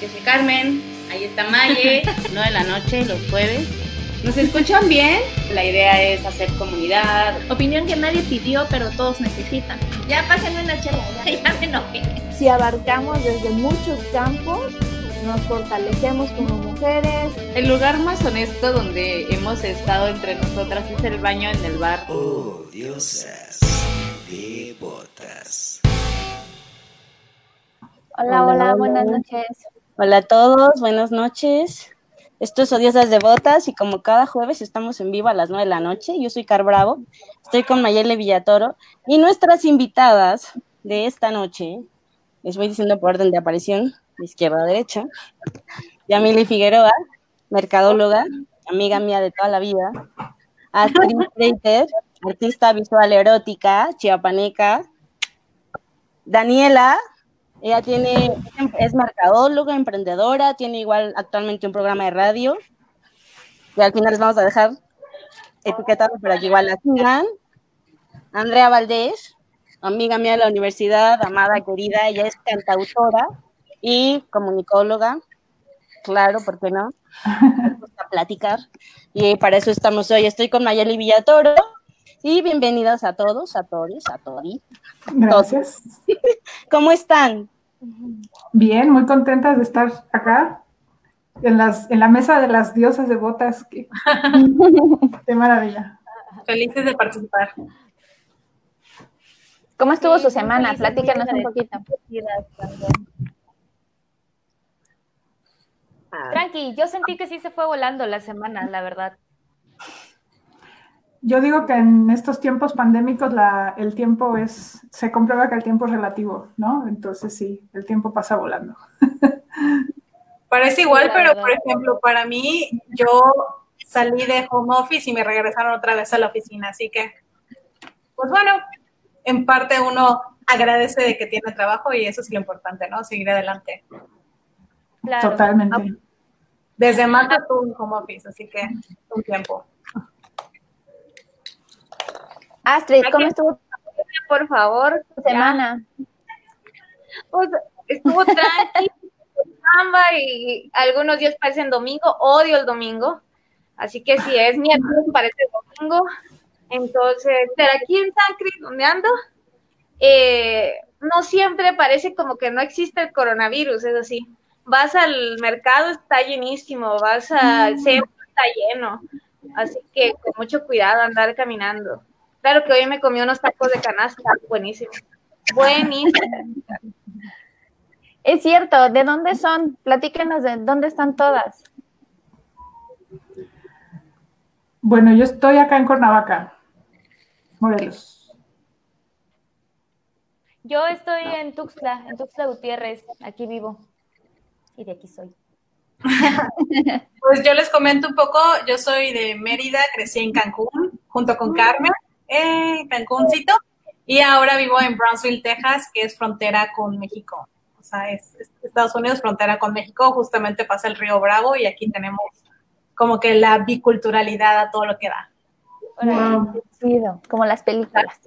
Yo soy Carmen, ahí está Maye, 9 de la noche, los jueves. ¿Nos escuchan bien? La idea es hacer comunidad. Opinión que nadie pidió, pero todos necesitan. Ya pásenme una chela, ya, ya me enojé. Si abarcamos desde muchos campos, nos fortalecemos como mujeres. El lugar más honesto donde hemos estado entre nosotras es el baño en el bar. Oh, diosas devotas. Hola, hola, buenas noches. Hola a todos, buenas noches. Esto es Odiosas Devotas y como cada jueves estamos en vivo a las 9 de la noche. Yo soy Car Bravo, estoy con Mayele Villatoro y nuestras invitadas de esta noche, les voy diciendo por orden de aparición, de izquierda a derecha, Yamili Figueroa, mercadóloga, amiga mía de toda la vida, Astrid Reiter, artista visual erótica, chiapaneca, Daniela, ella tiene, es mercadóloga, emprendedora, tiene igual actualmente un programa de radio. Y al final les vamos a dejar etiquetado para que igual la sigan. Andrea Valdés, amiga mía de la universidad, amada, querida, ella es cantautora y comunicóloga. Claro, ¿por qué no? a platicar. Y para eso estamos hoy. Estoy con Mayeli Villatoro. Y bienvenidas a todos, a todos, a todos. Gracias. ¿Cómo están? Bien, muy contentas de estar acá en, las, en la mesa de las diosas devotas. Qué, qué maravilla. Felices de participar. ¿Cómo estuvo su semana? Platícanos un poquito. Tranqui, yo sentí que sí se fue volando la semana, la verdad. Yo digo que en estos tiempos pandémicos la, el tiempo es, se comprueba que el tiempo es relativo, ¿no? Entonces sí, el tiempo pasa volando. Parece igual, pero por ejemplo, para mí, yo salí de home office y me regresaron otra vez a la oficina, así que, pues bueno, en parte uno agradece de que tiene trabajo y eso es lo importante, ¿no? Seguir adelante. Claro. Totalmente. Desde marzo estuve en home office, así que un tiempo. Astrid, ¿cómo estuvo Por favor, tu semana? Pues, estuvo tranquilo, y algunos días parecen domingo, odio el domingo, así que si es miércoles parece domingo, entonces, pero aquí en San Cris, donde ando, eh, no siempre parece como que no existe el coronavirus, es así. Vas al mercado, está llenísimo, vas al centro, está lleno, así que con mucho cuidado andar caminando. Claro que hoy me comí unos tacos de canasta, buenísimo. Buenísimo. Es cierto, ¿de dónde son? Platíquenos de dónde están todas. Bueno, yo estoy acá en Cuernavaca, Morelos. Yo estoy en Tuxtla, en Tuxtla Gutiérrez, aquí vivo. Y de aquí soy. pues yo les comento un poco, yo soy de Mérida, crecí en Cancún junto con Carmen eh, Cancúncito, y ahora vivo en Brownsville, Texas, que es frontera con México. O sea, es, Estados Unidos frontera con México, justamente pasa el río Bravo y aquí tenemos como que la biculturalidad a todo lo que da. como las películas.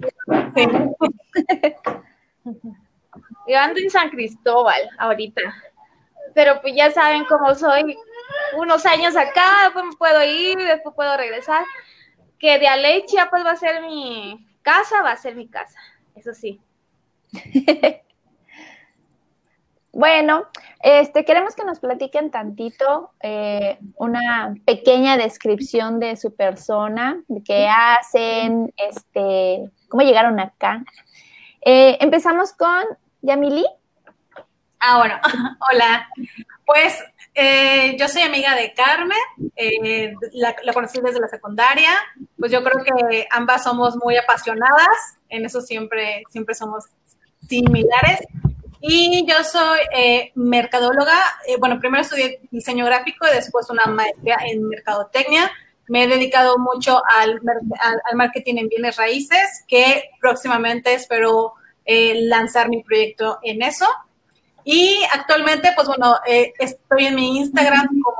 Yo ando en San Cristóbal ahorita, pero pues ya saben cómo soy, unos años acá, después me puedo ir, después puedo regresar que de a ley Chiapas va a ser mi casa, va a ser mi casa, eso sí. bueno, este, queremos que nos platiquen tantito, eh, una pequeña descripción de su persona, de qué hacen, este, cómo llegaron acá. Eh, empezamos con Yamili. Ah, bueno, hola. Pues eh, yo soy amiga de Carmen, eh, la, conocí desde la secundaria, pues yo creo que ambas somos muy apasionadas, en eso siempre, siempre somos similares. Y yo soy eh, mercadóloga, bueno, primero estudié diseño gráfico y después una maestría en mercadotecnia. Me he dedicado mucho al, al, marketing en bienes raíces, que próximamente espero lanzar mi proyecto en eso. Y actualmente, pues bueno, eh, estoy en mi Instagram como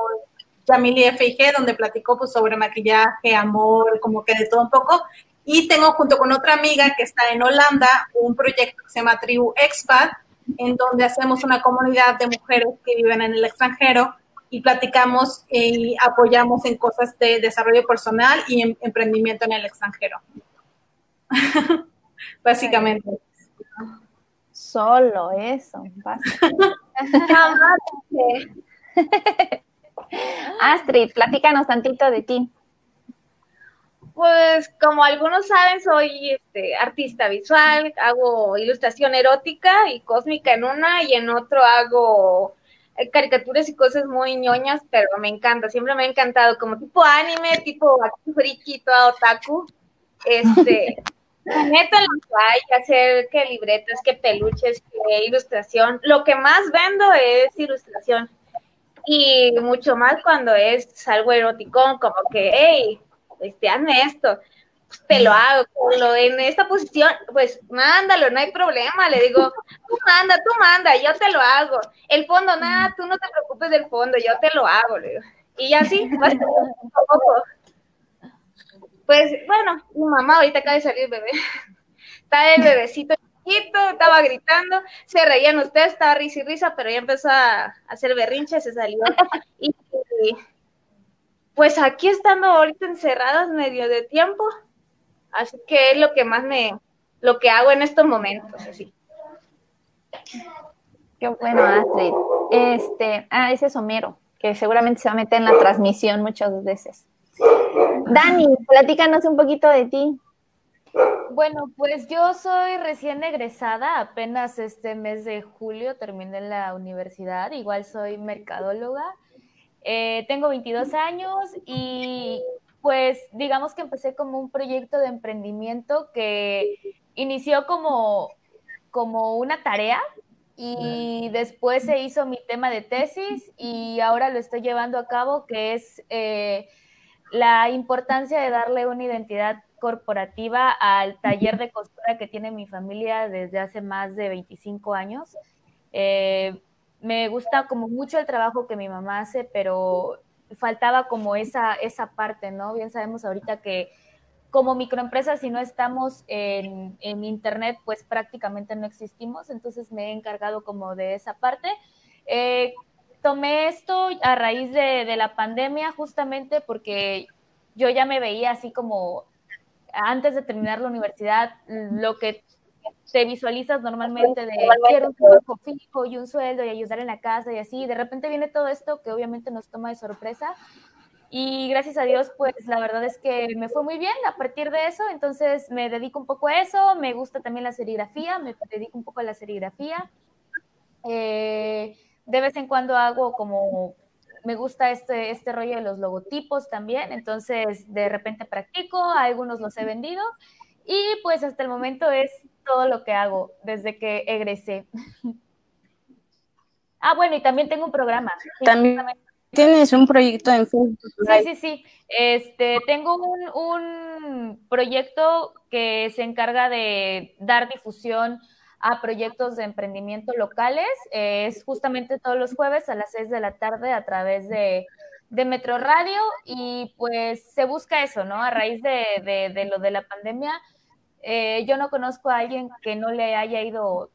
Yamili FIG, donde platico pues, sobre maquillaje, amor, como que de todo un poco. Y tengo junto con otra amiga que está en Holanda un proyecto que se llama Tribu Expat, en donde hacemos una comunidad de mujeres que viven en el extranjero y platicamos y apoyamos en cosas de desarrollo personal y en emprendimiento en el extranjero. Básicamente. Solo eso. Astrid, platícanos tantito de ti. Pues como algunos saben, soy este, artista visual, hago ilustración erótica y cósmica en una y en otro hago eh, caricaturas y cosas muy ñoñas, pero me encanta, siempre me ha encantado, como tipo anime, tipo friki, toda otaku. Este, meto en la hacer que libretas, que peluches, que ilustración. Lo que más vendo es ilustración. Y mucho más cuando es algo erótico, como que, hey, este, hazme esto, pues te lo hago, lo, en esta posición, pues mándalo, no hay problema, le digo, tú manda, tú manda, yo te lo hago, el fondo, nada, tú no te preocupes del fondo, yo te lo hago, le digo, y así, pues bueno, mi mamá ahorita acaba de salir bebé, está el bebecito chiquito, estaba gritando, se reían ustedes, estaba risa y risa, pero ya empezó a hacer berrinche, se salió, y pues aquí estando ahorita encerradas medio de tiempo, así que es lo que más me, lo que hago en estos momentos, así. Qué bueno, Astrid. Este, ah, ese es Homero, que seguramente se va a meter en la transmisión muchas veces. Dani, platícanos un poquito de ti. Bueno, pues yo soy recién egresada, apenas este mes de julio terminé la universidad, igual soy mercadóloga eh, tengo 22 años y pues digamos que empecé como un proyecto de emprendimiento que inició como, como una tarea y después se hizo mi tema de tesis y ahora lo estoy llevando a cabo, que es eh, la importancia de darle una identidad corporativa al taller de costura que tiene mi familia desde hace más de 25 años. Eh, me gusta como mucho el trabajo que mi mamá hace, pero faltaba como esa, esa parte, ¿no? Bien sabemos ahorita que como microempresa, si no estamos en, Internet, pues prácticamente no existimos, entonces me he encargado como de esa parte. Eh, tomé esto a raíz de, de la pandemia justamente porque yo ya me veía así como antes de terminar la universidad, lo que te visualizas normalmente de quiero un trabajo fijo y un sueldo y ayudar en la casa y así, de repente viene todo esto que obviamente nos toma de sorpresa. Y gracias a Dios pues la verdad es que me fue muy bien a partir de eso, entonces me dedico un poco a eso, me gusta también la serigrafía, me dedico un poco a la serigrafía, eh, de vez en cuando hago como me gusta este, este rollo de los logotipos también, entonces de repente practico, algunos los he vendido y pues hasta el momento es todo lo que hago desde que egresé. ah, bueno, y también tengo un programa. También tienes un proyecto en Facebook. Sí, sí, sí. Este, tengo un, un proyecto que se encarga de dar difusión a proyectos de emprendimiento locales. es justamente todos los jueves a las 6 de la tarde a través de, de Metro Radio y pues se busca eso, ¿no? A raíz de, de, de lo de la pandemia, eh, yo no conozco a alguien que no le haya ido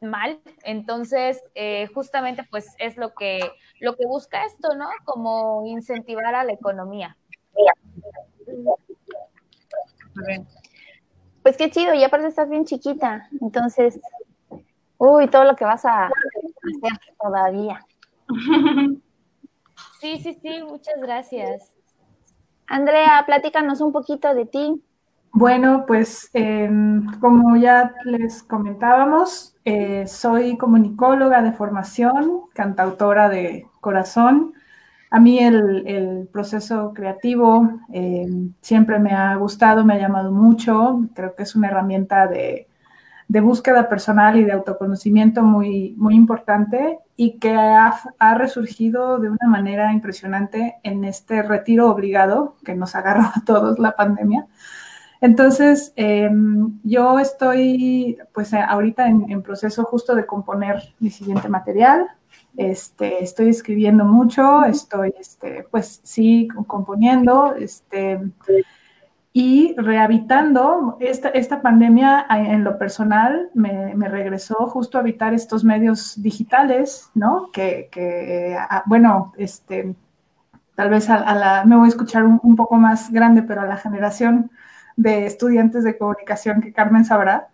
mal, entonces eh, justamente pues es lo que lo que busca esto, ¿no? Como incentivar a la economía. Pues qué chido, y aparte estás bien chiquita, entonces, uy, todo lo que vas a hacer todavía. Sí, sí, sí, muchas gracias. Andrea, platícanos un poquito de ti. Bueno, pues em, como ya les comentábamos, eh, soy comunicóloga de formación, cantautora de corazón. A mí el, proceso creativo em, siempre me ha gustado, me ha llamado mucho. Creo que es una herramienta de, búsqueda personal y de autoconocimiento muy, muy importante y que ha, ha, resurgido de una manera impresionante en este retiro obligado que nos agarró a todos la pandemia. Entonces, em, yo estoy, pues ahorita en, proceso justo de componer mi siguiente material. Este, estoy escribiendo mucho, estoy, este, pues sí, componiendo, este, y rehabitando esta, esta pandemia en lo personal me, me, regresó justo a habitar estos medios digitales, ¿no? Que, que bueno, este, tal vez a, la, me voy a escuchar un, un, poco más grande, pero a la generación de estudiantes de comunicación que Carmen sabrá,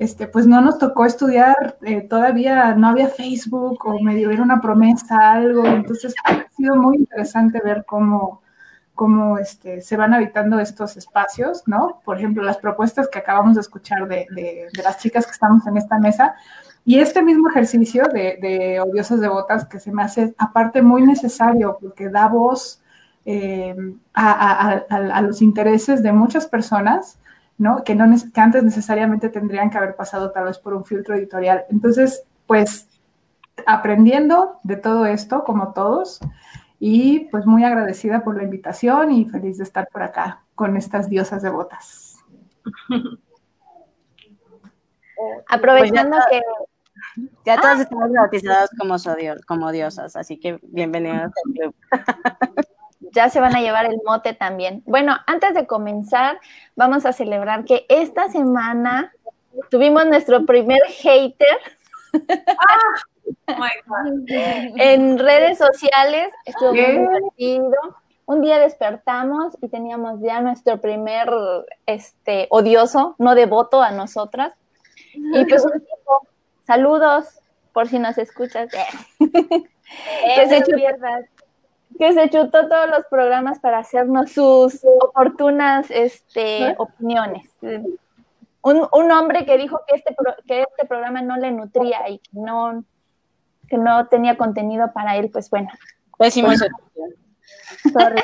este, pues no nos tocó estudiar, eh, todavía no había Facebook o medio era una promesa, algo, entonces ha sido muy interesante ver cómo, cómo este, se van habitando estos espacios, ¿no? Por ejemplo, las propuestas que acabamos de escuchar de, de, las chicas que estamos en esta mesa, y este mismo ejercicio de, de odiosas devotas que se me hace aparte muy necesario porque da voz eh, a, los intereses de muchas personas, ¿no? Que, no, que antes necesariamente tendrían que haber pasado tal vez por un filtro editorial. Entonces, pues aprendiendo de todo esto, como todos, y pues muy agradecida por la invitación y feliz de estar por acá con estas diosas devotas. Aprovechando pues ya, que... Ya todos ah. estamos bautizados como, como diosas, así que bienvenidos al club. ya se van a llevar el mote también. Bueno, antes de comenzar, vamos a celebrar que esta semana tuvimos nuestro primer hater. Ah, en redes sociales estuvo muy divertido. Un día despertamos y teníamos ya nuestro primer este odioso, no devoto a nosotras. Y pues saludos por si nos escuchas. Eso es verdad que se chutó todos los programas para hacernos sus oportunas este, opiniones. Un, un, hombre que dijo que este, que este programa no le nutría y que no, que no tenía contenido para él, pues bueno. Pésimo. Sorry.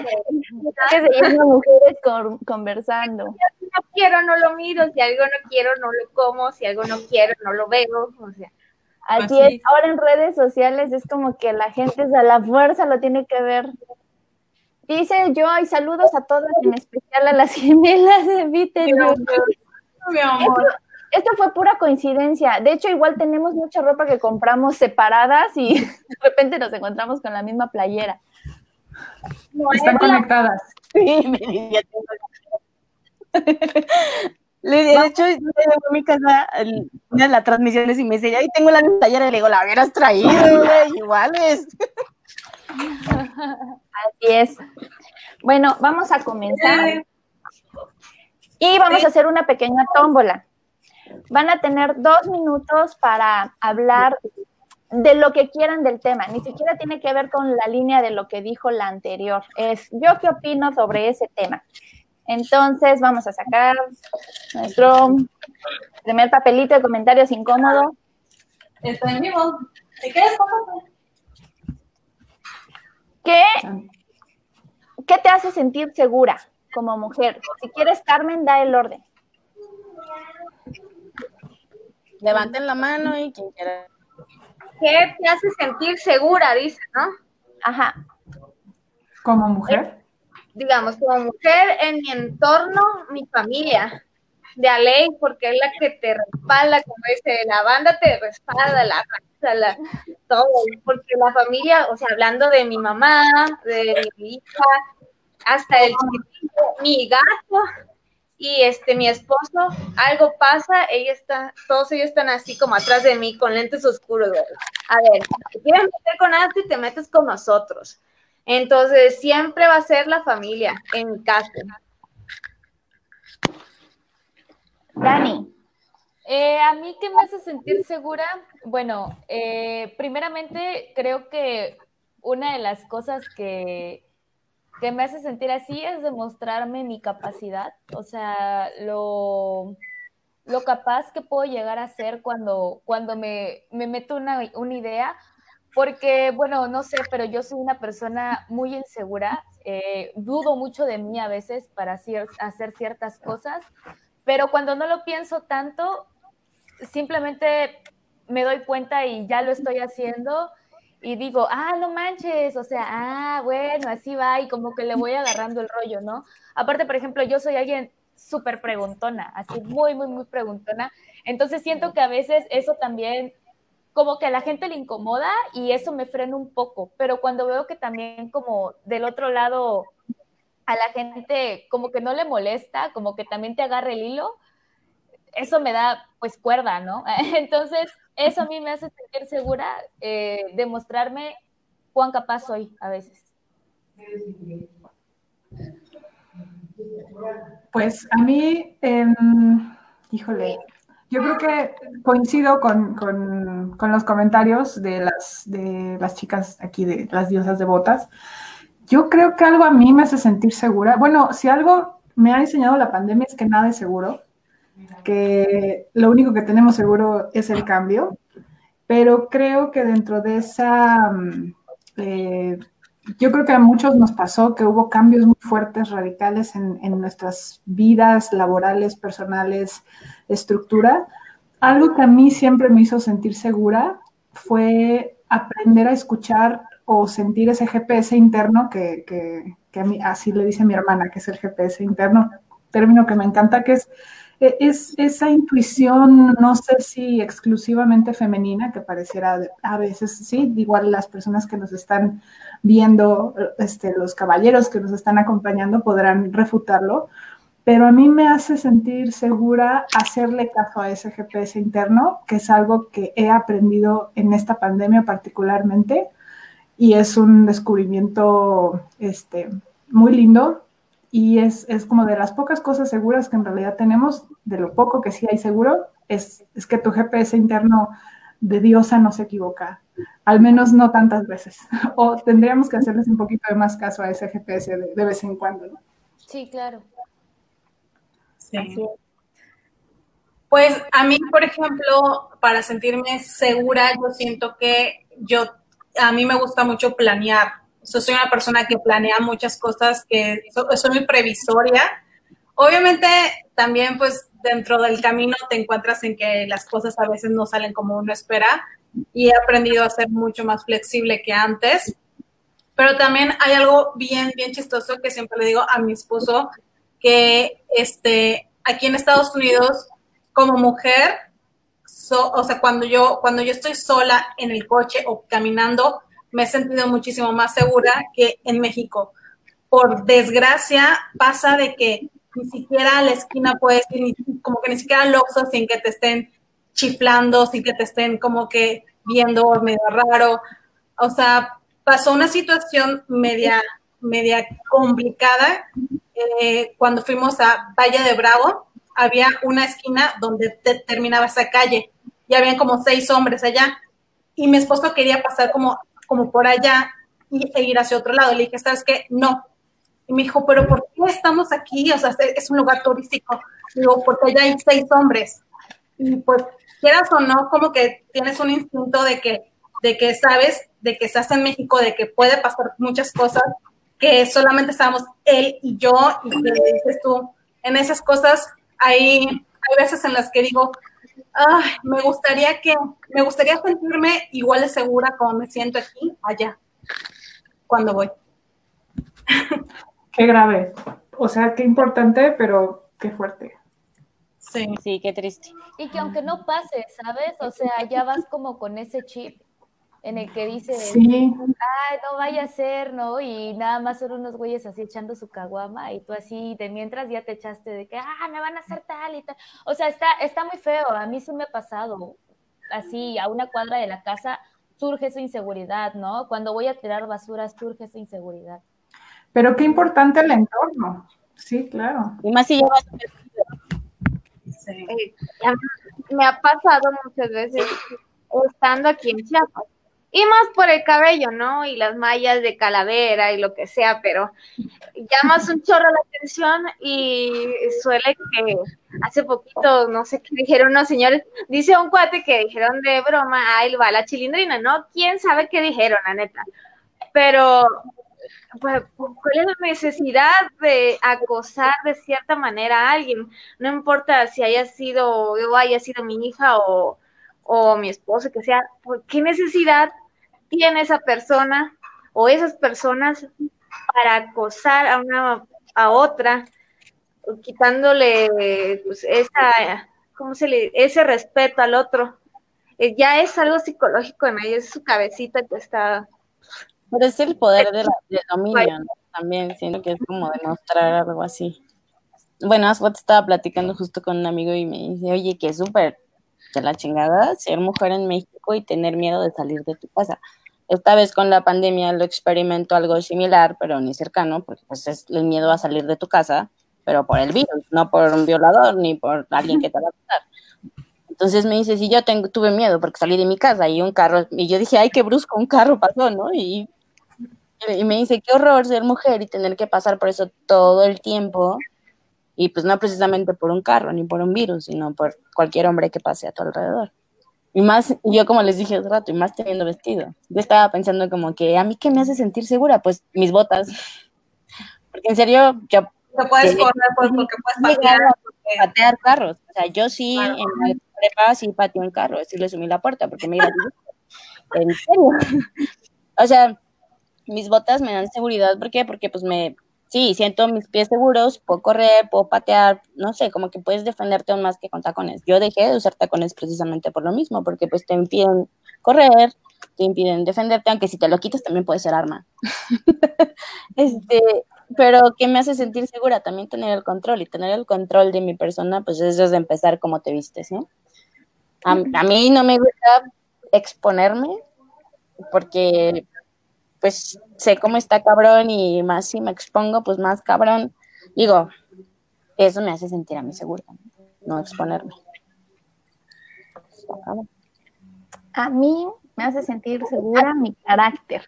que mujeres con, conversando. Si no quiero, no lo miro. Si algo no quiero, no lo como. Si algo no quiero, no lo veo. O sea, Así es, ahora en redes sociales es como que la gente a la fuerza lo tiene que ver. Dice yo, y saludos a todas, en especial a las gemelas de Vite. Mi amor. Esto, esto, fue pura coincidencia. De hecho, igual tenemos mucha ropa que compramos separadas y de repente nos encontramos con la misma playera. Están conectadas. Sí, de hecho, yo a mi casa, una de las transmisiones y me dice, ahí tengo la y le digo, la hubieras traído, güey, iguales. Así es. Bueno, vamos a comenzar. Y vamos a hacer una pequeña tómbola. Van a tener dos minutos para hablar de lo que quieran del tema. Ni siquiera tiene que ver con la línea de lo que dijo la anterior. Es yo qué opino sobre ese tema. Entonces vamos a sacar nuestro primer papelito de comentarios incómodo. Está en vivo. ¿Te quedas ¿Qué, ¿Qué te hace sentir segura como mujer? Si quieres, Carmen, da el orden. Levanten la mano y quien quiera. ¿Qué te hace sentir segura? Dice, ¿no? Ajá. ¿Como mujer? Digamos, como mujer en mi entorno, mi familia, de a ley, porque es la que te respalda, como dice, la banda te respalda, la la, todo, porque la familia, o sea, hablando de mi mamá, de mi hija, hasta el chiquitito, mi gato y este mi esposo, algo pasa, ella está, todos ellos están así como atrás de mí con lentes oscuros. A ver, si quieres meter con y te metes con nosotros. Entonces, siempre va a ser la familia en mi caso. Dani. Eh, a mí, ¿qué me hace sentir segura? Bueno, eh, primeramente creo que una de las cosas que, que me hace sentir así es demostrarme mi capacidad, o sea, lo, lo capaz que puedo llegar a ser cuando, cuando me, me meto una, una idea porque, bueno, no sé, pero yo soy una persona muy insegura, eh, dudo mucho de mí a veces para hacer, hacer ciertas cosas, pero cuando no lo pienso tanto, simplemente me doy cuenta y ya lo estoy haciendo y digo, ah, no manches, o sea, ah, bueno, así va y como que le voy agarrando el rollo, ¿no? Aparte, por ejemplo, yo soy alguien súper preguntona, así muy, muy, muy preguntona, entonces siento que a veces eso también como que a la gente le incomoda y eso me frena un poco, pero cuando veo que también como del otro lado a la gente como que no le molesta, como que también te agarra el hilo, eso me da pues cuerda, ¿no? Entonces, eso a mí me hace sentir segura, eh, demostrarme cuán capaz soy a veces. Pues a mí, em, híjole, yo creo que coincido con, con, con, los comentarios de las, de las chicas aquí, de las diosas devotas. Yo creo que algo a mí me hace sentir segura. Bueno, si algo me ha enseñado la pandemia es que nada es seguro, que lo único que tenemos seguro es el cambio, pero creo que dentro de esa, mm, eh, yo creo que a muchos nos pasó que hubo cambios muy fuertes, radicales en, en nuestras vidas laborales, personales, estructura, algo que a mí siempre me hizo sentir segura fue aprender a escuchar o sentir ese GPS interno que, que, que a mí, así le dice mi hermana, que es el GPS interno, término que me encanta, que es, es esa intuición, no sé si exclusivamente femenina, que pareciera a veces, sí, igual las personas que nos están viendo, este, los caballeros que nos están acompañando podrán refutarlo, pero a mí me hace sentir segura hacerle caso a ese GPS interno, que es algo que he aprendido en esta pandemia particularmente y es un descubrimiento este, muy lindo y es, es, como de las pocas cosas seguras que en realidad tenemos, de lo poco que sí hay seguro, es, es que tu GPS interno de diosa no se equivoca, al menos no tantas veces, o tendríamos que hacerles un poquito de más caso a ese GPS de, de vez en cuando, ¿no? Sí, claro. Sí. Pues a mí, por ejemplo, para sentirme segura, yo siento que yo, a mí me gusta mucho planear. Yo soy una persona que planea muchas cosas, que soy muy previsoria. Obviamente, también, pues, dentro del camino te encuentras en que las cosas a veces no salen como uno espera y he aprendido a ser mucho más flexible que antes. Pero también hay algo bien, bien chistoso que siempre le digo a mi esposo, que este, aquí en Estados Unidos, como mujer, o sea, cuando yo, cuando yo estoy sola en el coche o caminando, me he sentido muchísimo más segura que en México. Por desgracia, pasa de que ni siquiera a la esquina puedes ir, como que ni siquiera al Oxxo sin que te estén chiflando, sin que te estén como que viendo medio raro. O sea, pasó una situación media, media complicada eh, cuando fuimos a Valle de Bravo, había una esquina donde terminaba esa calle y habían como seis hombres allá. Y mi esposo quería pasar como, como por allá y, e ir hacia otro lado. Le dije, ¿sabes qué? No. Y me dijo, ¿pero por qué estamos aquí? O sea, es un lugar turístico. Digo, porque allá hay seis hombres. Y pues, quieras o no, como que tienes un instinto de que, de que sabes, de que estás en México, de que puede pasar muchas cosas que solamente estábamos él y yo, y que dices tú, en esas cosas hay, hay veces en las que digo, Ay, me gustaría que, me gustaría sentirme igual de segura como me siento aquí, allá, cuando voy. Qué grave. O sea, qué importante, pero qué fuerte. Sí. Sí, qué triste. Y que aunque no pase, ¿sabes? O sea, ya vas como con ese chip en el que dice, sí. ay, no vaya a ser, ¿no? Y nada más son unos güeyes así echando su caguama y tú así, de mientras ya te echaste de que, ah, me van a hacer tal y tal. O sea, está, está muy feo, a mí sí me ha pasado, así, a una cuadra de la casa surge esa inseguridad, ¿no? Cuando voy a tirar basura surge esa inseguridad. Pero qué importante el entorno, sí, claro. Y más si llevas... Sí. Me ha pasado muchas veces estando aquí en Chiapas y más por el cabello, ¿no? Y las mallas de calavera y lo que sea, pero llamas un chorro la atención y suele que hace poquito, no sé qué dijeron unos señores, dice un cuate que dijeron de broma, ahí va la chilindrina, ¿no? ¿Quién sabe qué dijeron, la neta? Pero, pues, ¿cuál es la necesidad de acosar de cierta manera a alguien? No importa si haya sido, o haya sido mi hija o, o mi esposo, que sea, ¿qué necesidad tiene esa persona o esas personas para acosar a una a otra, quitándole pues, esa, ¿cómo se le, ese respeto al otro. Eh, ya es algo psicológico en ahí, es su cabecita que está. Pero es el poder del dominio, también, siento que es como demostrar algo así. Bueno, rato estaba platicando justo con un amigo y me dice, oye, que es súper de la chingada ser mujer en México y tener miedo de salir de tu casa. Esta vez con la pandemia lo experimento algo similar, pero ni cercano, porque pues es el miedo a salir de tu casa, pero por el virus, no por un violador ni por alguien que te va a matar. Entonces me dice, sí, yo tengo, tuve miedo porque salí de mi casa y un carro, y yo dije, ay, qué brusco, un carro pasó, ¿no? Y, y me dice, qué horror ser mujer y tener que pasar por eso todo el tiempo y pues no precisamente por un carro ni por un virus, sino por cualquier hombre que pase a tu alrededor. Y más, yo como les dije hace rato, y más teniendo vestido. Yo estaba pensando como que, ¿a mí qué me hace sentir segura? Pues mis botas. Porque en serio, yo... No puedes correr pues, porque puedes patear. Patear carros. O sea, yo sí, en la prepa sí pateé un carro, sí le sumí la puerta porque me iba a En serio. o sea, mis botas me dan seguridad. ¿Por qué? Porque pues me sí, siento mis pies seguros, puedo correr, puedo patear, no sé, como que puedes defenderte aún más que con tacones. Yo dejé de usar tacones precisamente por lo mismo, porque pues te impiden correr, te impiden defenderte, aunque si te lo quitas también puede ser arma. este, pero que me hace sentir segura también tener el control y tener el control de mi persona, pues es desde empezar como te vistes, ¿no? A, a mí no me gusta exponerme porque pues sé cómo está cabrón y más si me expongo, pues más cabrón. Digo, eso me hace sentir a mí segura, no exponerme. A mí me hace sentir segura mi carácter.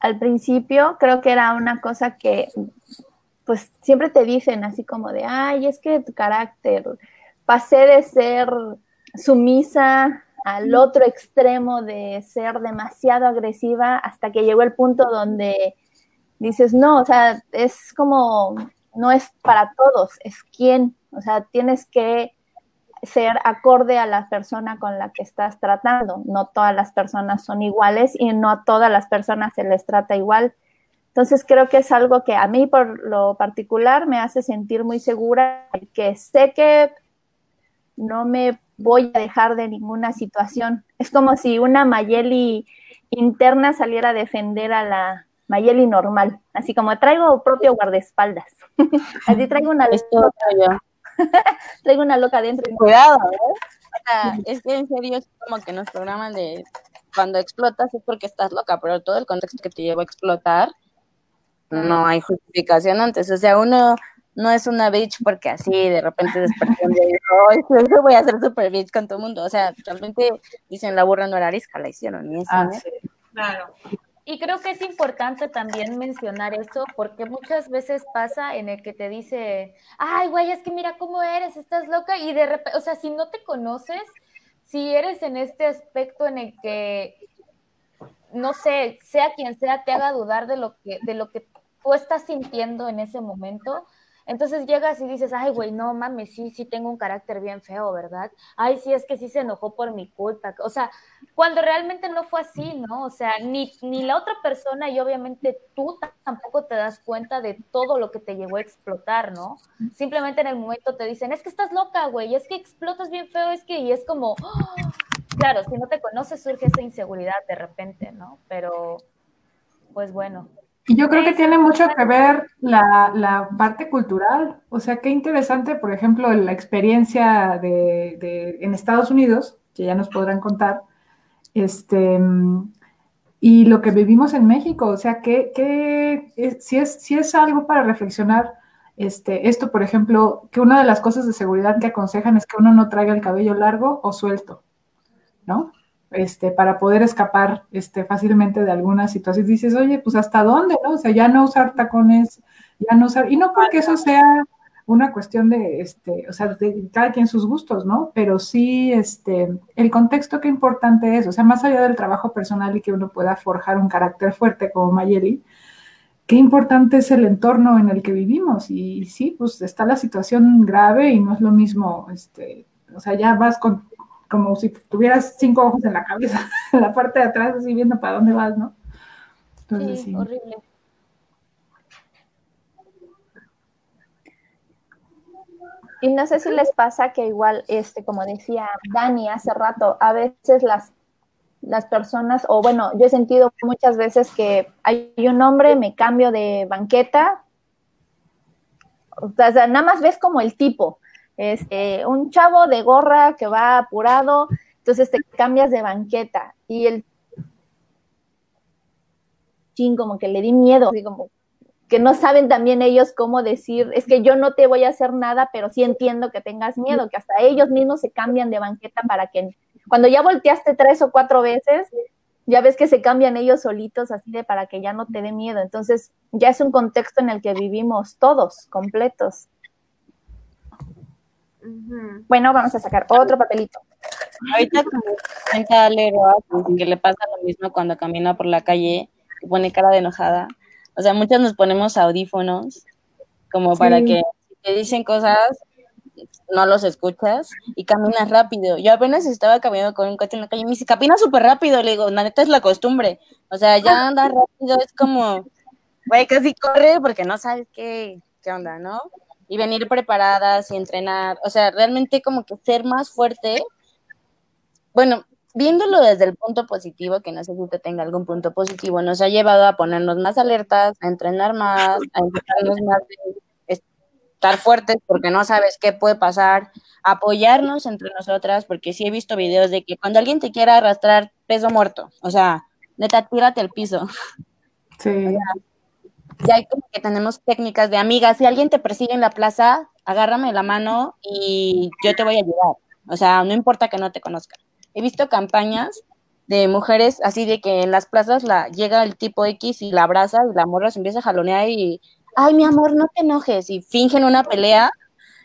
Al principio creo que era una cosa que, pues siempre te dicen así como de, ay, es que tu carácter, pasé de ser sumisa al otro extremo de ser demasiado agresiva hasta que llegó el punto donde dices, no, o sea, es como, no es para todos, es quién, o sea, tienes que ser acorde a la persona con la que estás tratando. No todas las personas son iguales y no a todas las personas se les trata igual. Entonces creo que es algo que a mí por lo particular me hace sentir muy segura, que sé que no me voy a dejar de ninguna situación. Es como si una Mayeli interna saliera a defender a la Mayeli normal, así como traigo propio guardaespaldas. así traigo una loca. traigo una loca dentro. Cuidado, ¿eh? es que en serio es como que nos programan de cuando explotas es porque estás loca, pero todo el contexto que te lleva a explotar no hay justificación antes. O sea, uno no es una bitch porque así de repente desperté un día y voy a ser super bitch con todo el mundo. O sea, realmente dicen la burra no era arisca, la hicieron. Y ah, Claro. Y creo que es importante también mencionar eso porque muchas veces pasa en el que te dice, ay, güey, es que mira cómo eres, estás loca y de repente, o sea, si no te conoces, si eres en este aspecto en el que, no sé, sea quien sea, te haga dudar de lo que, de lo que tú estás sintiendo en ese momento, entonces llegas y dices, ay, güey, no mames, sí, sí tengo un carácter bien feo, ¿verdad? Ay, sí, es que sí se enojó por mi culpa. O sea, cuando realmente no fue así, ¿no? O sea, ni, ni la otra persona y obviamente tú tampoco te das cuenta de todo lo que te llevó a explotar, ¿no? Simplemente en el momento te dicen, es que estás loca, güey, es que explotas bien feo, es que, y es como, claro, si no te conoces surge esa inseguridad de repente, ¿no? Pero, pues bueno, yo creo que tiene mucho que ver la, parte cultural. O sea, qué interesante, por ejemplo, la experiencia de, en Estados Unidos, que ya nos podrán contar, este, y lo que vivimos en México. O sea, que, si, es, si es algo para reflexionar, este, esto, por ejemplo, que una de las cosas de seguridad que aconsejan es que uno no traiga el cabello largo o suelto, ¿no? Este, para poder escapar este, fácilmente de alguna situación. Dices, oye, pues hasta dónde, ¿no? O sea, ya no usar tacones, ya no usar, y no porque eso sea una cuestión de, este, o sea, de cada quien sus gustos, ¿no? Pero sí, este, el contexto qué importante es, o sea, más allá del trabajo personal y que uno pueda forjar un carácter fuerte como Mayeli, qué importante es el entorno en el que vivimos. Y, y sí, pues está la situación grave y no es lo mismo, este, o sea, ya vas con como si tuvieras cinco ojos en la cabeza, en la parte de atrás, así viendo para dónde vas, ¿no? sí, horrible. Y no sé si les pasa que igual, este, como decía Dani hace rato, a veces las, las personas, o bueno, yo he sentido muchas veces que hay un hombre, me cambio de banqueta, o sea, nada más ves como el tipo, este, un chavo de gorra que va apurado, entonces te cambias de banqueta y el chin como que le di miedo, así como que no saben también ellos cómo decir, es que yo no te voy a hacer nada, pero sí entiendo que tengas miedo, que hasta ellos mismos se cambian de banqueta para que cuando ya volteaste tres o cuatro veces, ya ves que se cambian ellos solitos así de para que ya no te dé miedo. Entonces, ya es un contexto en el que vivimos todos, completos. Bueno, vamos a sacar otro papelito. Ahorita como cuenta que le pasa lo mismo cuando camina por la calle, que pone cara de enojada. O sea, muchas nos ponemos audífonos como para que si te dicen cosas, no los escuchas y caminas rápido. Yo apenas estaba caminando con un coche en la calle y me dice, camina súper rápido. Le digo, la neta es la costumbre. O sea, ya anda rápido, es como, güey, casi corre porque no sabes qué, qué onda, ¿no? Y venir preparadas y entrenar. O sea, realmente como que ser más fuerte. Bueno, viéndolo desde el punto positivo, que no sé si usted tenga algún punto positivo, nos ha llevado a ponernos más alertas, a entrenar más, a más estar fuertes porque no sabes qué puede pasar, apoyarnos entre nosotras, porque sí he visto videos de que cuando alguien te quiera arrastrar, peso muerto, o sea, neta, tírate al piso. Sí. Ya hay como que tenemos técnicas de amigas, si alguien te persigue en la plaza, agárrame la mano y yo te voy a ayudar, o sea, no importa que no te conozca. He visto campañas de mujeres así de que en las plazas la llega el tipo X y la abraza y la morra se empieza a jalonear y ay, mi amor, no te enojes, y fingen una pelea,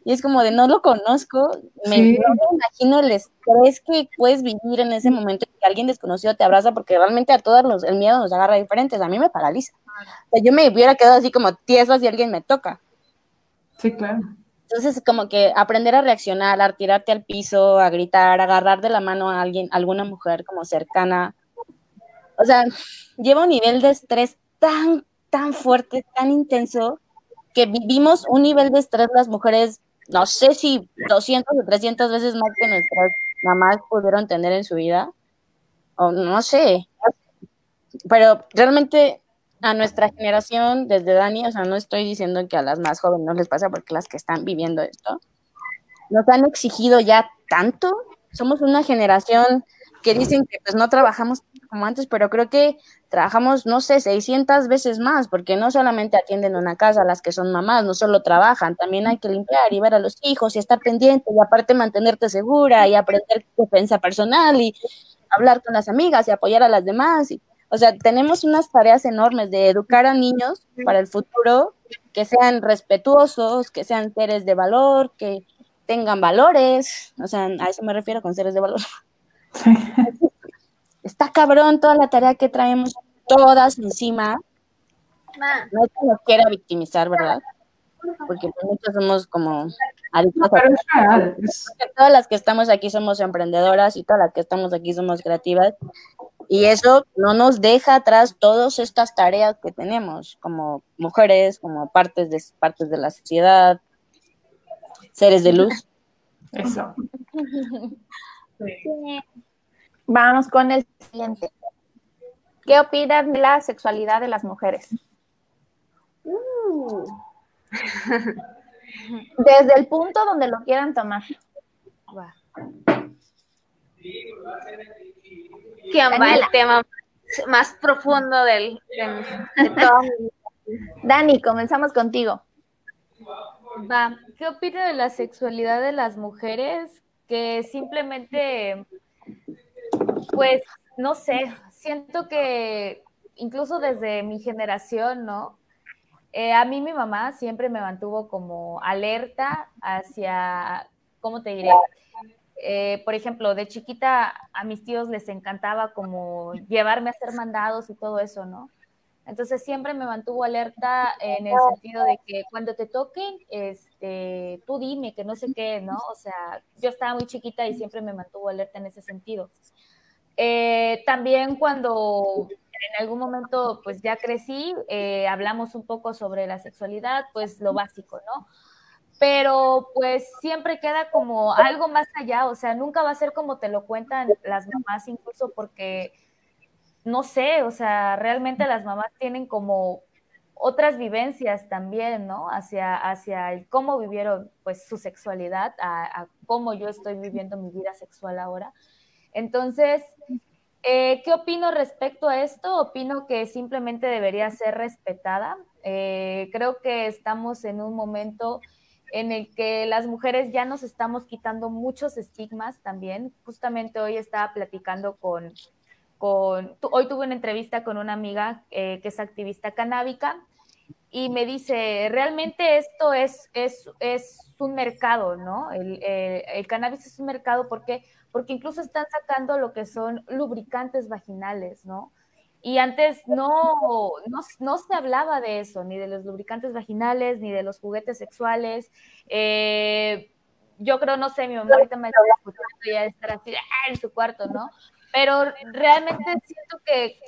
y es como de no lo conozco, me, imagino el estrés que puedes vivir en ese momento que alguien desconocido te abraza, porque realmente a todos los, el miedo nos agarra diferentes, a mí me paraliza. O sea, yo me hubiera quedado así como tiesa si alguien me toca. Sí, claro. Entonces, como que aprender a reaccionar, a tirarte al piso, a gritar, a agarrar de la mano a alguien, a alguna mujer como cercana. O sea, lleva un nivel de estrés tan tan fuerte, tan intenso, que vivimos un nivel de estrés las mujeres, no sé si 200 o 300 veces más que nuestras mamás pudieron tener en su vida, o no sé, pero realmente a nuestra generación, desde Dani, o sea, no estoy diciendo que a las más jóvenes no les pasa porque las que están viviendo esto, nos han exigido ya tanto, somos una generación que dicen que pues no trabajamos como antes, pero creo que trabajamos, no sé, 600 veces más, porque no solamente atienden una casa las que son mamás, no solo trabajan, también hay que limpiar y ver a los hijos y estar pendiente y aparte mantenerte segura y aprender defensa personal y hablar con las amigas y apoyar a las demás. Y, o sea, tenemos unas tareas enormes de educar a niños para el futuro, que sean respetuosos, que sean seres de valor, que tengan valores, o sea, a eso me refiero con seres de valor. está cabrón toda la tarea que traemos todas encima. No es que nos quiera victimizar, ¿verdad? Porque muchos somos como adictos. Todas las que estamos aquí somos emprendedoras y todas las que estamos aquí somos creativas. Y eso no nos deja atrás todas estas tareas que tenemos como mujeres, como partes de, partes de la sociedad, seres de luz. Eso. Vamos con el siguiente. ¿Qué opinan de la sexualidad de las mujeres? Uh. Desde el punto donde lo quieran tomar. ¿Qué va el tema más profundo del, de, todo Dani, comenzamos contigo. Va, ¿qué opina de la sexualidad de las mujeres que simplemente pues no sé, siento que incluso desde mi generación, ¿no? Eh, a mí mi mamá siempre me mantuvo como alerta hacia, ¿cómo te diré? Eh, por ejemplo, de chiquita a mis tíos les encantaba como llevarme a hacer mandados y todo eso, ¿no? Entonces siempre me mantuvo alerta en el sentido de que cuando te toquen, este, tú dime que no sé qué, ¿no? O sea, yo estaba muy chiquita y siempre me mantuvo alerta en ese sentido. Eh, también cuando en algún momento pues ya crecí, eh, hablamos un poco sobre la sexualidad, pues lo básico, ¿no? pero pues siempre queda como algo más allá, o sea, nunca va a ser como te lo cuentan las mamás, incluso porque, no sé, o sea, realmente las mamás tienen como otras vivencias también, ¿no? Hacia, hacia el cómo vivieron pues su sexualidad, a, cómo yo estoy viviendo mi vida sexual ahora. Entonces, eh, ¿qué opino respecto a esto? Opino que simplemente debería ser respetada. Eh, creo que estamos en un momento en el que las mujeres ya nos estamos quitando muchos estigmas también. Justamente hoy estaba platicando con, hoy tuve una entrevista con una amiga eh, que es activista canábica y me dice, realmente esto es, es, es un mercado, ¿no? El, el, cannabis es un mercado porque, porque incluso están sacando lo que son lubricantes vaginales, ¿no? Y antes no, no, se hablaba de eso, ni de los lubricantes vaginales, ni de los juguetes sexuales. Eh, yo creo, no sé, mi mamá ahorita me está escuchando y estar así ah, en su cuarto, ¿no? Pero realmente siento que,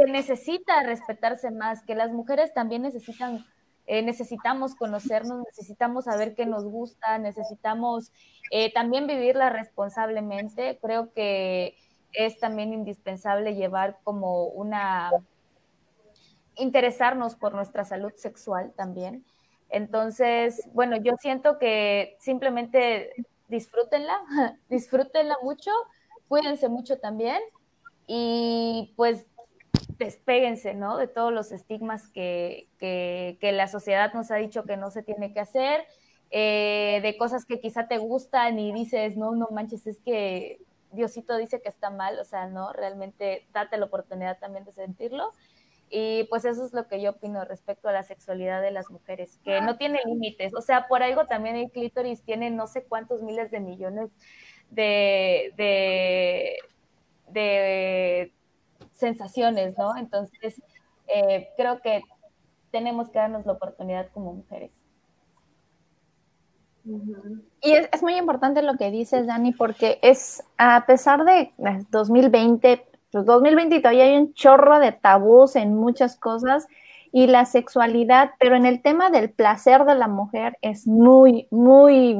que necesita respetarse más, que las mujeres también necesitan, eh, necesitamos conocernos, necesitamos saber qué nos gusta, necesitamos eh, también vivirla responsablemente. Creo que es también indispensable llevar como una, interesarnos por nuestra salud sexual también. Entonces, bueno, yo siento que simplemente disfrútenla, disfrútenla mucho, cuídense mucho también y pues despéguense, ¿no? De todos los estigmas que, que, la sociedad nos ha dicho que no se tiene que hacer, eh, de cosas que quizá te gustan y dices, no, no manches, es que Diosito dice que está mal, o sea, no, realmente date la oportunidad también de sentirlo. Y pues eso es lo que yo opino respecto a la sexualidad de las mujeres, que no tiene límites. O sea, por algo también el clítoris tiene no sé cuántos miles de millones de, de, de sensaciones, ¿no? Entonces, eh, creo que tenemos que darnos la oportunidad como mujeres. Y es, muy importante lo que dices, Dani, porque es, a pesar de 2020, pues 2020 todavía hay un chorro de tabús en muchas cosas y la sexualidad, pero en el tema del placer de la mujer es muy, muy,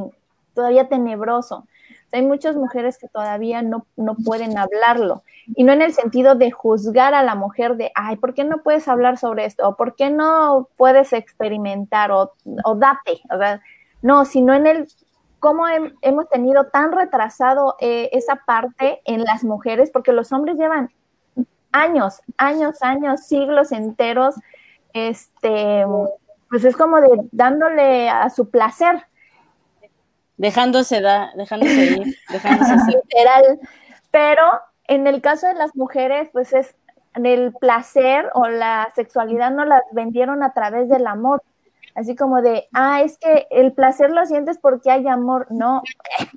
todavía tenebroso. Hay muchas mujeres que todavía no, no pueden hablarlo y no en el sentido de juzgar a la mujer de, ay, ¿por qué no puedes hablar sobre esto? ¿O por qué no puedes experimentar? O, o date, o sea, no, sino en el cómo hemos tenido tan retrasado eh, esa parte en las mujeres, porque los hombres llevan años, años, años, siglos enteros, este, pues es como de dándole a su placer. Dejándose da, dejándose ir, dejándose Literal. Pero en el caso de las mujeres, pues es el placer o la sexualidad no las vendieron a través del amor, así como de, ah, es que el placer lo sientes porque hay amor. No,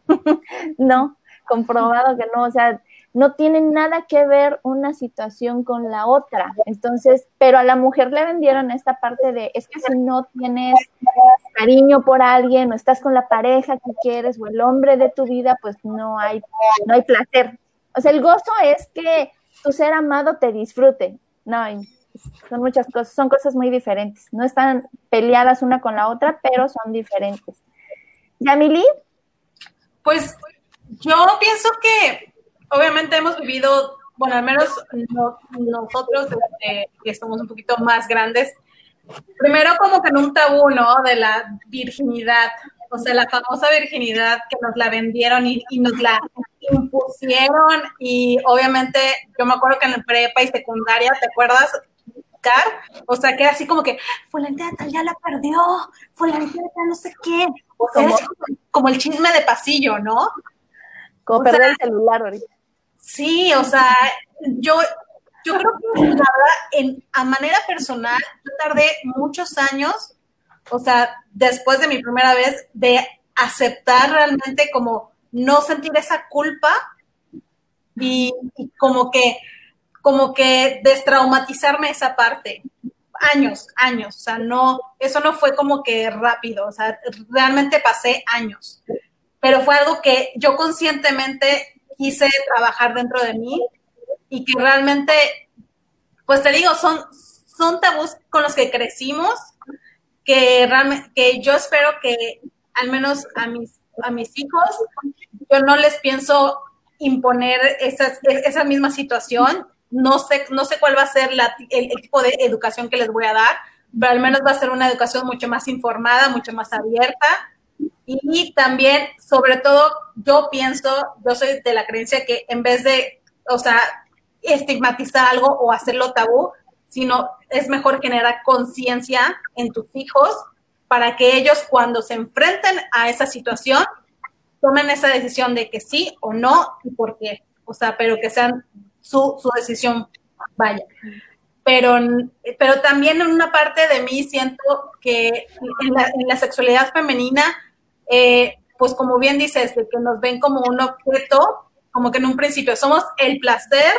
no, comprobado que no, o sea, no tiene nada que ver una situación con la otra. Entonces, pero a la mujer le vendieron esta parte de, es que si no tienes cariño por alguien o estás con la pareja que quieres o el hombre de tu vida, pues no hay, no hay placer. O sea, el gozo es que tu ser amado te disfrute. No, son muchas cosas, son cosas muy diferentes. No están peleadas una con la otra, pero son diferentes. ¿Yamili? Pues yo pienso que obviamente hemos vivido, bueno, al menos nosotros este, que somos un poquito más grandes, primero como que en un tabú, ¿no? De la virginidad, o sea, la famosa virginidad que nos la vendieron y, y nos la impusieron y obviamente yo me acuerdo que en la prepa y secundaria, ¿te acuerdas? o sea, que así como que, fulanita tal ya la perdió, fulanita tal no sé qué, o sea, como, como, el chisme de pasillo, ¿no? Como perder el celular ahorita. Sí, o sea, yo, yo creo que la verdad, en, a manera personal, yo tardé muchos años, o sea, después de mi primera vez, de aceptar realmente como no sentir esa culpa y como que como que destraumatizarme esa parte. Años, años, o sea, no, eso no fue como que rápido, o sea, realmente pasé años, pero fue algo que yo conscientemente quise trabajar dentro de mí y que realmente, pues te digo, son, son tabús con los que crecimos, que realmente, que yo espero que al menos a mis, a mis hijos, yo no les pienso imponer esas, esa misma situación. No sé, no sé cuál va a ser la, el, el tipo de educación que les voy a dar, pero al menos va a ser una educación mucho más informada, mucho más abierta. Y también, sobre todo, yo pienso, yo soy de la creencia que en vez de, o sea, estigmatizar algo o hacerlo tabú, sino es mejor generar conciencia en tus hijos para que ellos cuando se enfrenten a esa situación tomen esa decisión de que sí o no y por qué. O sea, pero que sean su, su decisión, vaya pero, pero también en una parte de mí siento que en la, sexualidad femenina, eh, pues como bien dices, de que nos ven como un objeto, como que en un principio somos el placer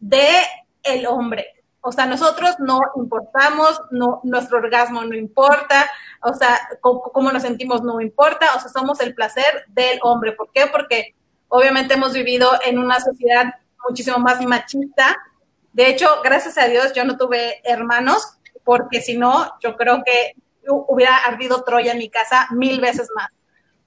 de el hombre. O sea, nosotros no importamos, no, nuestro orgasmo no importa, o sea, cómo, nos sentimos no importa, o sea, somos el placer del hombre. ¿Por qué? Porque obviamente hemos vivido en una sociedad muchísimo más machista, de hecho, gracias a Dios yo no tuve hermanos, porque si no, yo creo que hubiera ardido Troya en mi casa mil veces más.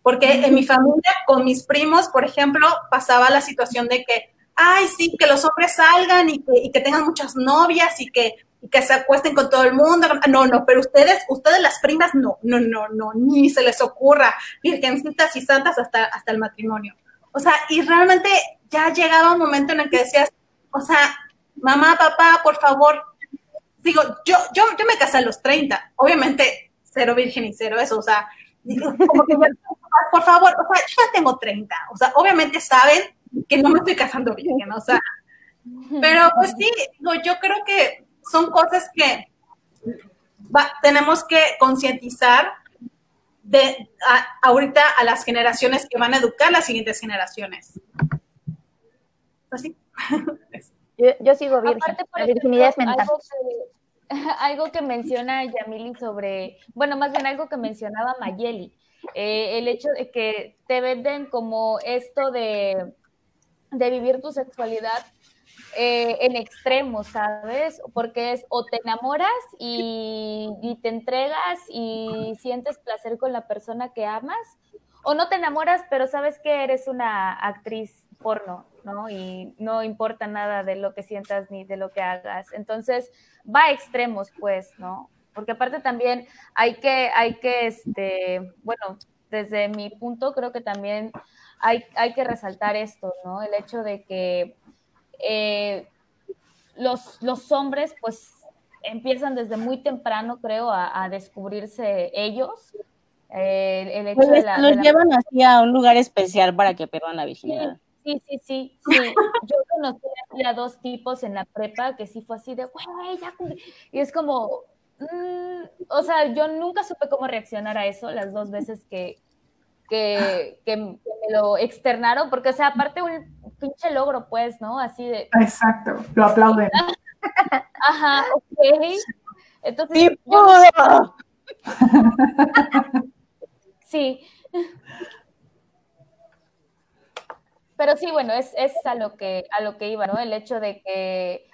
Porque en mi familia, con mis primos, por ejemplo, pasaba la situación de que, ay, sí, que los hombres salgan y que, tengan muchas novias y que, que se acuesten con todo el mundo. No, no, pero ustedes, ustedes las primas, no, no, no, no, ni se les ocurra, virgencitas y santas hasta, hasta el matrimonio. O sea, y realmente ya llegaba un momento en el que decías, o sea, mamá, papá, por favor. Digo, yo, yo, yo me casé a los 30, obviamente cero virgen y cero eso, o sea, como que, por favor, o sea, yo ya tengo 30, o sea, obviamente saben que no me estoy casando virgen, o sea, pero pues sí, yo creo que son cosas que tenemos que concientizar de ahorita a las generaciones que van a educar las siguientes generaciones. Así. Yo, sigo virgen. Aparte, la virginidad es mental. Algo que, menciona Yamili sobre, bueno, más bien algo que mencionaba Mayeli, eh, el hecho de que te venden como esto de, de vivir tu sexualidad eh, en extremos, ¿sabes? Porque es o te enamoras y, y, te entregas y sientes placer con la persona que amas, o no te enamoras, pero sabes que eres una actriz porno, ¿no? Y no importa nada de lo que sientas ni de lo que hagas. Entonces, va a extremos, pues, ¿no? Porque aparte también hay que, hay que, este, bueno, desde mi punto creo que también hay, hay que resaltar esto, ¿no? El hecho de que eh, los, los hombres, pues, empiezan desde muy temprano, creo, a, descubrirse ellos. Eh, el hecho de la, los llevan así a un lugar especial para que pierdan la virginidad. Sí, sí, sí, sí. Yo conocí a dos tipos en la prepa que sí fue así de, güey, ya Y es como, mm, o sea, yo nunca supe cómo reaccionar a eso las dos veces que, que, que, me lo externaron, porque, o sea, aparte un pinche logro, pues, ¿no? Así de... Exacto, lo aplauden. Ajá, ok. Entonces, ¡Sí sí. Pero sí, bueno, es, es a lo que a lo que iba, ¿no? El hecho de que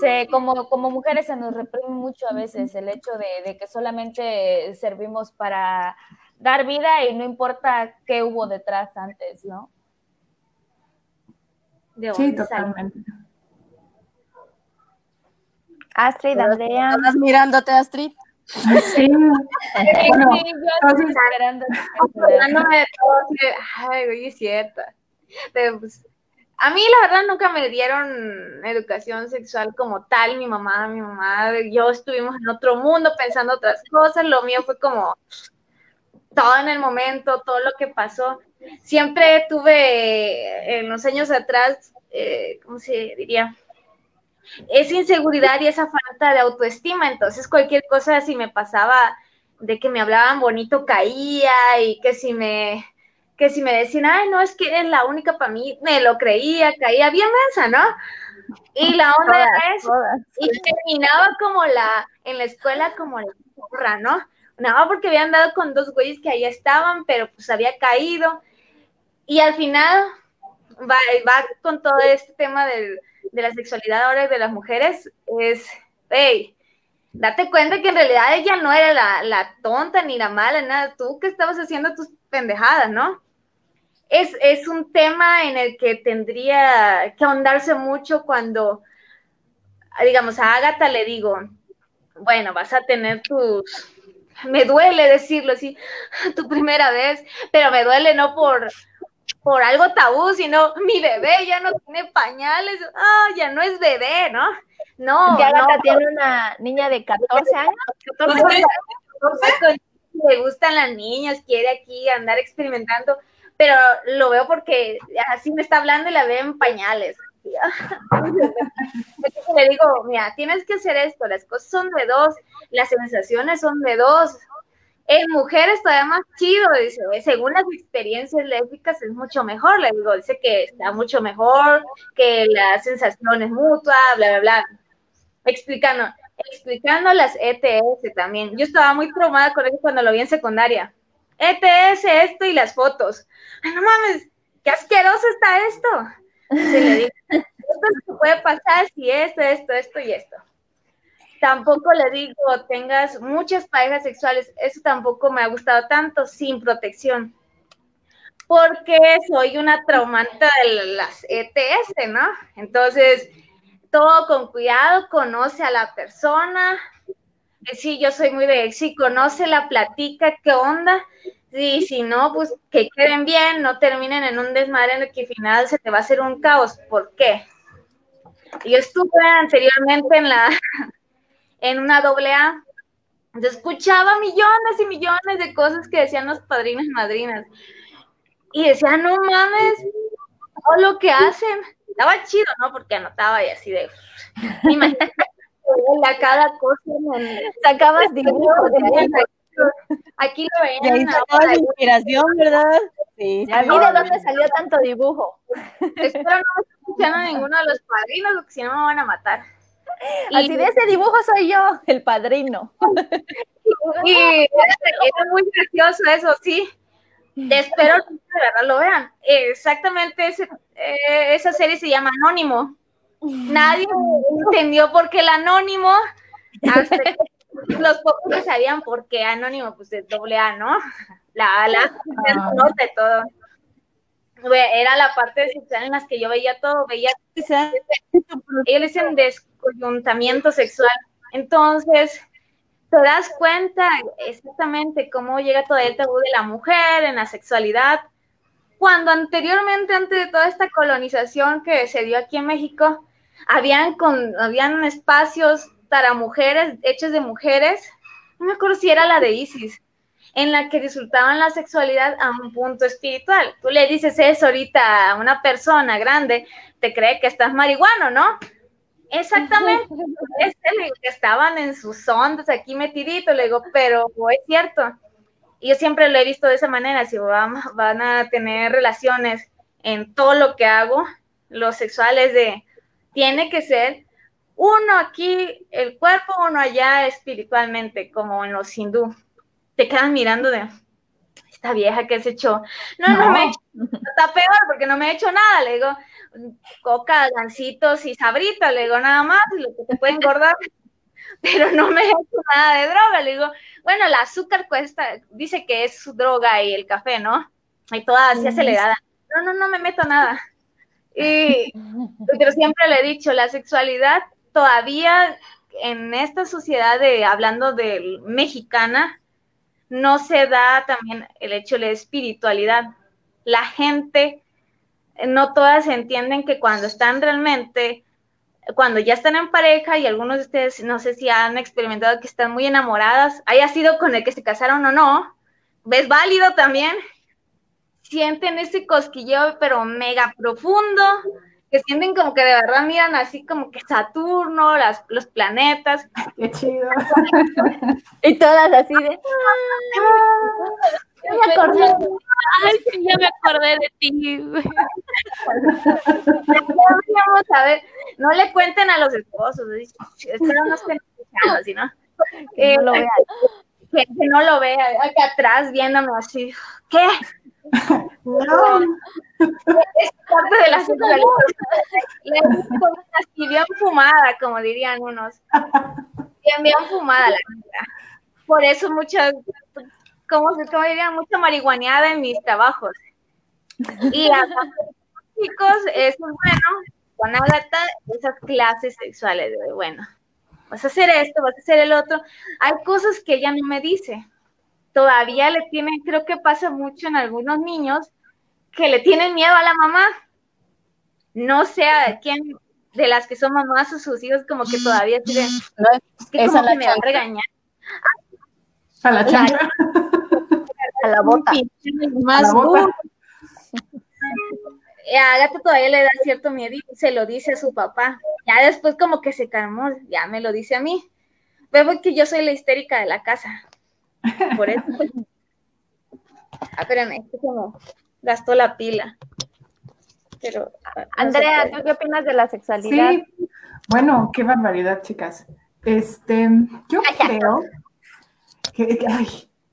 se, como, como mujeres se nos reprime mucho a veces el hecho de, que solamente servimos para dar vida y no importa qué hubo detrás antes, ¿no? sí, totalmente. Astrid, Andrea. ¿Estás mirándote, Astrid? Sí. sí, bueno, sí yo estoy esperando. Ay, es Pues, a mí la verdad nunca me dieron educación sexual como tal, mi mamá, mi mamá, yo estuvimos en otro mundo pensando otras cosas, lo mío fue como todo en el momento, todo lo que pasó. Siempre tuve en los años atrás, eh, ¿cómo se diría? Esa inseguridad y esa falta de autoestima, entonces cualquier cosa si me pasaba de que me hablaban bonito caía y que si me que si me decían, ay, no, es que eres la única para mí, me lo creía, caía bien mensa, ¿no? Y la onda es, y terminaba como la, en la escuela como la porra, ¿no? No, porque habían dado con dos güeyes que ahí estaban, pero pues había caído. Y al final va, va con todo este tema del, de la sexualidad ahora de las mujeres, es, hey, date cuenta que en realidad ella no era la, la tonta ni la mala, nada, tú que estabas haciendo tus pendejadas, ¿no? Es, es un tema en el que tendría que ahondarse mucho cuando, digamos, a Agatha le digo, bueno, vas a tener tus, me duele decirlo así, tu primera vez, pero me duele no por, por algo tabú, sino mi bebé ya no tiene pañales, ah, ya no es bebé, ¿no? No, Agatha no, tiene una niña de 14 años. 14 Entonces, años. le gustan las niñas, quiere aquí andar experimentando, pero lo veo porque así me está hablando y la veo en pañales. Le digo, mira, tienes que hacer esto, las cosas son de dos, las sensaciones son de dos. En mujeres todavía más chido, dice, según las experiencias lésbicas es mucho mejor, le digo, dice que está mucho mejor, que la sensación es mutua, bla, bla, bla. Explicando, explicando las ETS también. Yo estaba muy traumada con eso cuando lo vi en secundaria. ETS, esto y las fotos. Ay, no mames, qué asqueroso está esto. Se le digo, esto es lo que puede pasar si esto, esto, esto y esto. Tampoco le digo, tengas muchas parejas sexuales, eso tampoco me ha gustado tanto, sin protección. Porque soy una traumanta de las ETS, ¿no? Entonces, todo con cuidado, conoce a la persona. Eh, Sí, yo soy muy de, sí, conoce la platica, qué onda. Sí, si no, pues que queden bien, no terminen en un desmadre en el que al final se te va a hacer un caos. ¿Por qué? Yo estuve anteriormente en la en una doble A. Escuchaba millones y millones de cosas que decían los padrinos y madrinas. Y decía, no mames, todo lo que hacen. Estaba chido, ¿no? Porque anotaba y así de. Imagínate a cada cosa Sacabas ahí. Aquí lo Y ahí ven. sacabas la inspiración, ¿verdad? Sí. A mí de dónde salió tanto dibujo. Espero no me esté escuchando ninguno de los padrinos, porque si no me van a matar. Así de ese dibujo soy yo, el padrino. Y era muy gracioso eso, sí. Espero que de verdad lo vean. Exactamente ese, eh, esa serie se llama Anónimo. Nadie entendió por qué el anónimo, hasta que los pocos que sabían por qué anónimo, pues es doble A, ¿no? La A, la Ah. nota y todo. Era la parte sexual en las que yo veía todo, veía ellos dicen descoyuntamiento sexual. Entonces, te das cuenta exactamente cómo llega todo el tabú de la mujer en la sexualidad. Cuando anteriormente, antes de toda esta colonización que se dio aquí en México, habían, con, habían espacios para mujeres, hechos de mujeres, no me acuerdo si era la de Isis, en la que disfrutaban la sexualidad a un punto espiritual. Tú le dices eso ahorita a una persona grande, te cree que estás marihuano, ¿no? Exactamente. Este, que estaban en sus ondas aquí metiditos, le digo, pero es cierto. Y yo siempre lo he visto de esa manera, si van, van a tener relaciones en todo lo que hago, lo sexual es de, tiene que ser uno aquí, el cuerpo, uno allá espiritualmente, como en los hindú. Te quedan mirando de, esta vieja que se echó. No, no, No. me he hecho, está peor porque no me he hecho nada, le digo, coca, gancitos y sabritas, le digo nada más, lo que te puede engordar, pero no me he hecho nada de droga, le digo, bueno, el azúcar cuesta, dice que es su droga y el café, ¿no? Y toda así acelerada. No, no, no me meto nada. Y, pero siempre le he dicho, la sexualidad todavía en esta sociedad de, hablando de mexicana, no se da también el hecho de la espiritualidad. La gente, no todas entienden que cuando están realmente, cuando ya están en pareja y algunos de ustedes, no sé si han experimentado que están muy enamoradas, haya sido con el que se casaron o no, es válido también, sienten ese cosquilleo pero mega profundo, que sienten como que de verdad miran así como que Saturno, las, los planetas, Qué chido. Y todas así de. Ya me acordé. Ay, sí, ya me acordé de ti. Vamos a ver, no le cuenten a los esposos, espero no estén escuchando, ¿sí, no? Que no lo vean. que, que no lo vea, acá atrás viéndome así, ¿qué? No. Es parte de la gusta así bien fumada, como dirían unos. bien, bien fumada la neta. Por eso muchas, como se como diría, mucha marihuaneada en mis trabajos. Y a chicos, eso es bueno, con Agatha, esas clases sexuales, de, bueno, vas a hacer esto, vas a hacer el otro. Hay cosas que ella no me dice. Todavía le tienen, creo que pasa mucho en algunos niños, que le tienen miedo a la mamá. No sé a quién de las que son mamás o sus hijos, como que todavía tienen, No, es que como que me va a regañar. A la. A la bota. Más A la bota. duro. Y a Agatha todavía le da cierto miedo y se lo dice a su papá. Ya después como que se calmó, ya me lo dice a mí. Veo que yo soy la histérica de la casa. Por eso. Ah, espérame, es que como gastó la pila. Pero. ah, no Andrea, ¿tú qué opinas de la sexualidad? Sí, bueno, qué barbaridad, chicas. Este, yo creo que- ay,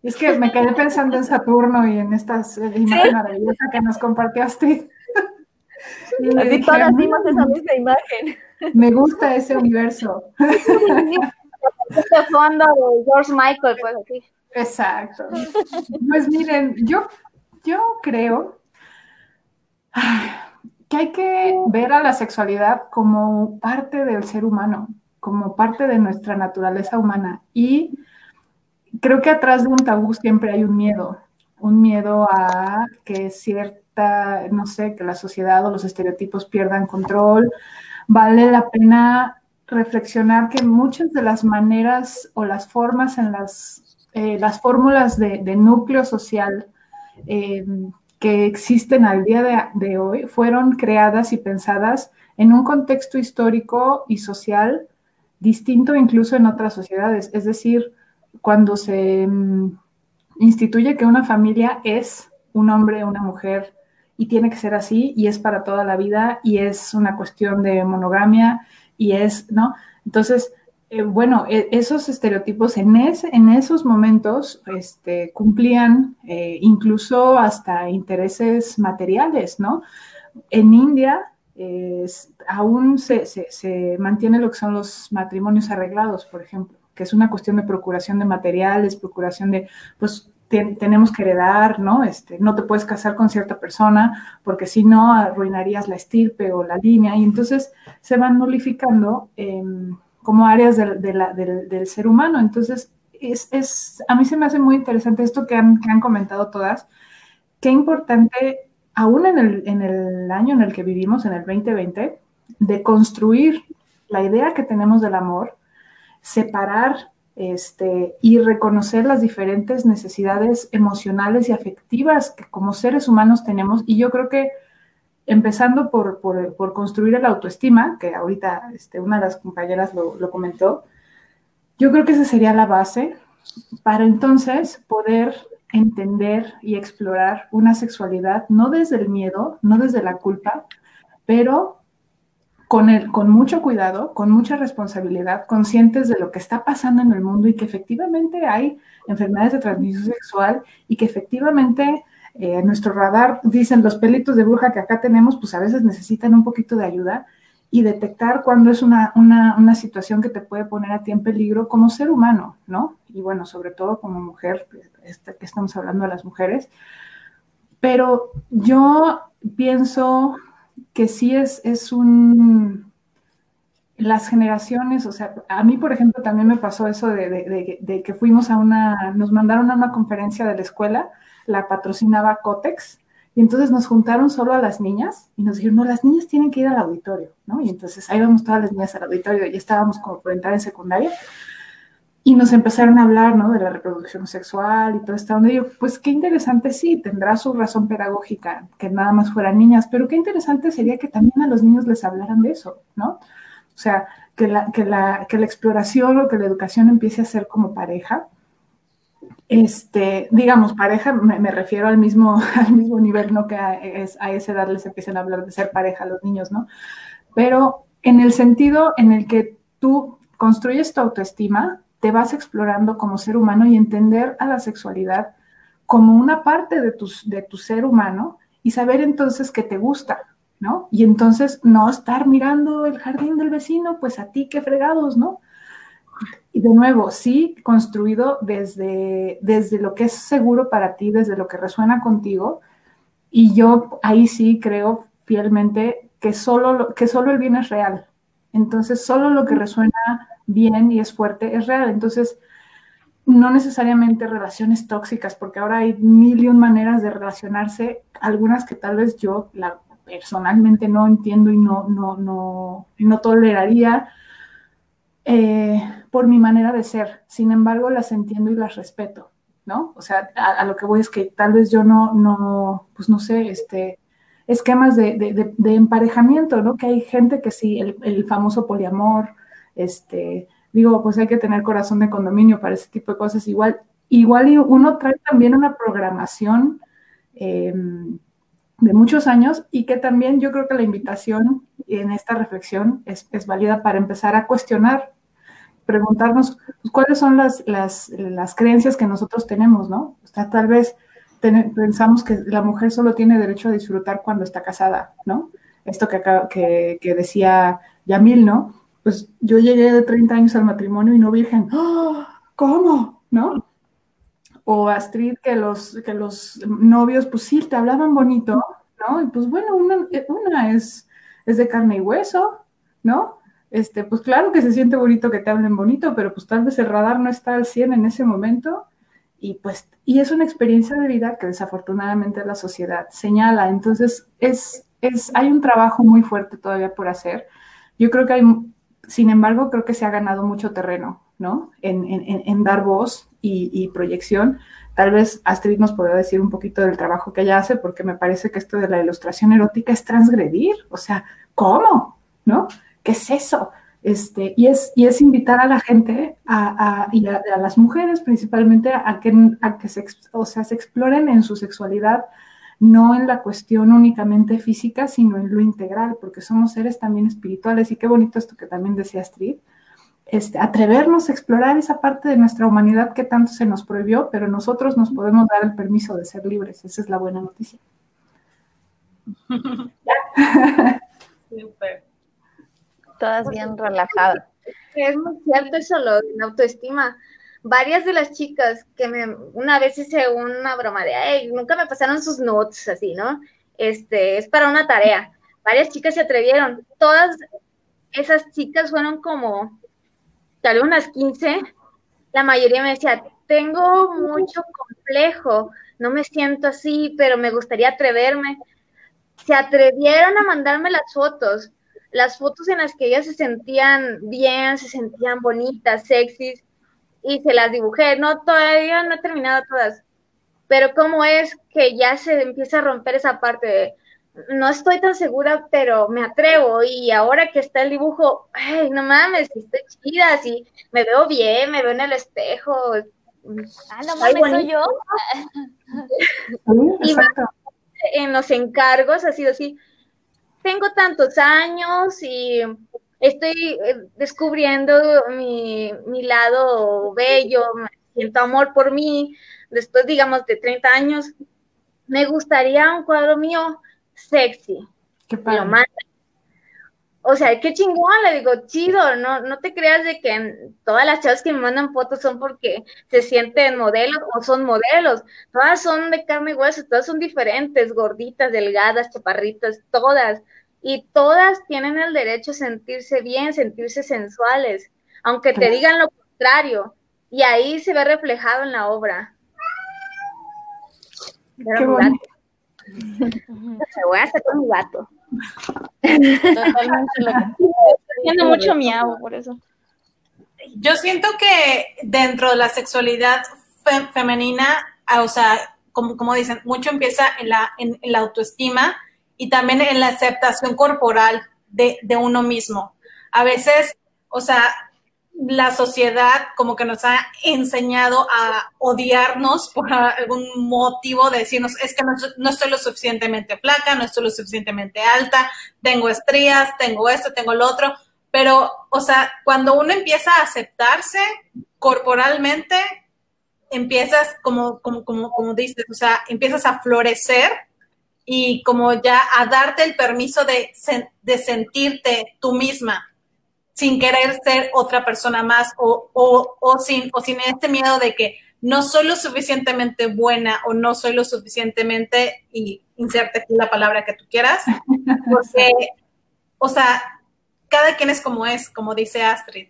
es que me quedé pensando en Saturno y en estas eh, imagen maravillosa que nos compartió Astrid. Y Así dije, todas "Mm, vimos esa misma imagen. me gusta ese universo. Este fondo de George Michael, pues así. Exacto. Pues miren, yo, yo creo que hay que ver a la sexualidad como parte del ser humano, como parte de nuestra naturaleza humana. Y creo que atrás de un tabú siempre hay un miedo, un miedo a que cierta, no sé, que la sociedad o los estereotipos pierdan control. Vale la pena reflexionar que muchas de las maneras o las formas en las, eh, las fórmulas de, núcleo social eh, que existen al día de hoy fueron creadas y pensadas en un contexto histórico y social distinto incluso en otras sociedades. Es decir, cuando se mm, instituye que una familia es un hombre, una mujer, y tiene que ser así, y es para toda la vida, y es una cuestión de monogamia, y es, ¿no? Entonces, eh, bueno, e- esos estereotipos en, ese, en esos momentos este, cumplían eh, incluso hasta intereses materiales, ¿no? En India aún se, se- se mantiene lo que son los matrimonios arreglados, por ejemplo, que es una cuestión de procuración de materiales, procuración de, pues te- tenemos que heredar, ¿no? Este, no te puedes casar con cierta persona porque si no arruinarías la estirpe o la línea y entonces se van nulificando em, como áreas del ser humano. Entonces, es, es- a mí se me hace muy interesante esto que han, que han comentado todas. Qué importante, aún en el, en el año en el que vivimos, en el 2020, de construir la idea que tenemos del amor, separar este, y reconocer las diferentes necesidades emocionales y afectivas que como seres humanos tenemos. Y yo creo que empezando por, por, construir el autoestima, que ahorita este, una de las compañeras lo, lo comentó, yo creo que esa sería la base para entonces poder entender y explorar una sexualidad no desde el miedo, no desde la culpa, pero con, el, con mucho cuidado, con mucha responsabilidad, conscientes de lo que está pasando en el mundo y que efectivamente hay enfermedades de transmisión sexual y que efectivamente eh, nuestro radar, dicen los pelitos de bruja que acá tenemos, pues a veces necesitan un poquito de ayuda y detectar cuando es una, una, una situación que te puede poner a ti en peligro como ser humano, ¿no? Y bueno, sobre todo como mujer, este, que estamos hablando de las mujeres. Pero yo pienso que sí es, es un... Las generaciones, o sea, a mí, por ejemplo, también me pasó eso de, que fuimos a una, nos mandaron a una conferencia de la escuela, la patrocinaba Cotex, y entonces nos juntaron solo a las niñas y nos dijeron, no, las niñas tienen que ir al auditorio, ¿no? Y entonces ahí vamos todas las niñas al auditorio, ya estábamos como por entrar en secundaria, y nos empezaron a hablar, ¿no? De la reproducción sexual y todo esto, donde yo, pues qué interesante, sí, tendrá su razón pedagógica, que nada más fueran niñas, pero qué interesante sería que también a los niños les hablaran de eso, ¿no? O sea, que la, que la, que la exploración o que la educación empiece a ser como pareja, este, digamos, pareja, me, me, refiero al mismo, al mismo nivel, no que a, es, a esa edad les empiecen a hablar de ser pareja a los niños, ¿no? Pero en el sentido en el que tú construyes tu autoestima, te vas explorando como ser humano y entender a la sexualidad como una parte de tu, de tu ser humano y saber entonces que te gusta, ¿no? Y entonces no estar mirando el jardín del vecino, pues a ti qué fregados, ¿no? y de nuevo, sí, construido desde, desde lo que es seguro para ti, desde lo que resuena contigo. Y yo ahí sí creo fielmente que solo, lo, que solo el bien es real. Entonces, solo lo que resuena bien y es fuerte es real. Entonces, no necesariamente relaciones tóxicas, porque ahora hay mil y un maneras de relacionarse, algunas que tal vez yo la, personalmente no entiendo y no, no, no, no toleraría eh, por mi manera de ser. Sin embargo, las entiendo y las respeto, ¿no? O sea, a, lo que voy es que tal vez yo no, no, pues no sé, este, esquemas de, de, de, emparejamiento, ¿no? Que hay gente que sí, el, el famoso poliamor, este, digo, pues hay que tener corazón de condominio para ese tipo de cosas. Igual, igual uno trae también una programación em, de muchos años y que también yo creo que la invitación en esta reflexión es, es válida para empezar a cuestionar, preguntarnos pues, cuáles son las, las, las, creencias que nosotros tenemos, ¿no? O sea, tal vez pensamos que la mujer solo tiene derecho a disfrutar cuando está casada, ¿no? Esto que, que, que decía Yamil, ¿no? Pues yo llegué de 30 años al matrimonio y no virgen. ¡Oh! ¿Cómo? ¿No? O Astrid, que los, que los novios, pues sí, te hablaban bonito, ¿no? Y pues bueno, una, una es, es de carne y hueso, ¿no? Este, pues claro que se siente bonito que te hablen bonito, pero pues tal vez el radar no está al 100 en ese momento y pues, y es una experiencia de vida que desafortunadamente la sociedad señala. Entonces, es, es, hay un trabajo muy fuerte todavía por hacer. Yo creo que hay sin embargo, creo que se ha ganado mucho terreno, ¿no? En, dar voz y, proyección. Tal vez Astrid nos podrá decir un poquito del trabajo que ella hace, porque me parece que esto de la ilustración erótica es transgredir. O sea, ¿cómo? ¿No? ¿Qué es eso? Este, y, es, y es invitar a la gente a, y a, las mujeres principalmente a que, a que se, o sea, se exploren en su sexualidad no en la cuestión únicamente física, sino en lo integral, porque somos seres también espirituales. Y qué bonito esto que también decía Astrid, este, atrevernos a explorar esa parte de nuestra humanidad que tanto se nos prohibió, pero nosotros nos podemos dar el permiso de ser libres. Esa es la buena noticia. Todas bien relajadas. Es muy cierto eso, lo de la autoestima varias de las chicas que me, una vez hice una broma de, ay, nunca me pasaron sus notes así, ¿no? Este, es para una tarea. Varias chicas se atrevieron. Todas esas chicas fueron como, tal vez unas 15. La mayoría me decía, tengo mucho complejo, no me siento así, pero me gustaría atreverme. Se atrevieron a mandarme las fotos, las fotos en las que ellas se sentían bien, se sentían bonitas, sexys, y se las dibujé. No, todavía no he terminado todas. Pero cómo es que ya se empieza a romper esa parte de, no estoy tan segura, pero me atrevo. Y ahora que está el dibujo, ay, no mames, estoy chida, sí, me veo bien, me veo en el espejo. Ah, no mames, soy yo. y en los encargos ha sido así. Tengo tantos años y estoy eh, descubriendo mi, mi lado bello, siento amor por mí, después, digamos, de 30 años, me gustaría un cuadro mío sexy. Qué O sea, qué chingón, le digo, chido, no, no te creas de que todas las chavas que me mandan fotos son porque se sienten modelos o son modelos. Todas son de carne y hueso, todas son diferentes, gorditas, delgadas, chaparritas, todas y todas tienen el derecho a sentirse bien, sentirse sensuales, aunque te digan lo contrario, y ahí se ve reflejado en la obra. Qué bueno. Me voy a hacer con mi gato. Totalmente lo mucho miau por eso. Yo siento que dentro de la sexualidad femenina, o sea, como, como dicen, mucho empieza en la, en la autoestima y también en la aceptación corporal de, uno mismo. A veces, o sea, la sociedad como que nos ha enseñado a odiarnos por algún motivo de decirnos, es que no, no, estoy lo suficientemente flaca, no estoy lo suficientemente alta, tengo estrías, tengo esto, tengo lo otro, pero, o sea, cuando uno empieza a aceptarse corporalmente, empiezas, como, como, como, como dices, o sea, empiezas a florecer y como ya a darte el permiso de, de sentirte tú misma. sin querer ser otra persona más o, o, o, sin, o sin este miedo de que no soy lo suficientemente buena o no soy lo suficientemente, y inserte aquí la palabra que tú quieras, porque, o sea, cada quien es como es, como dice Astrid.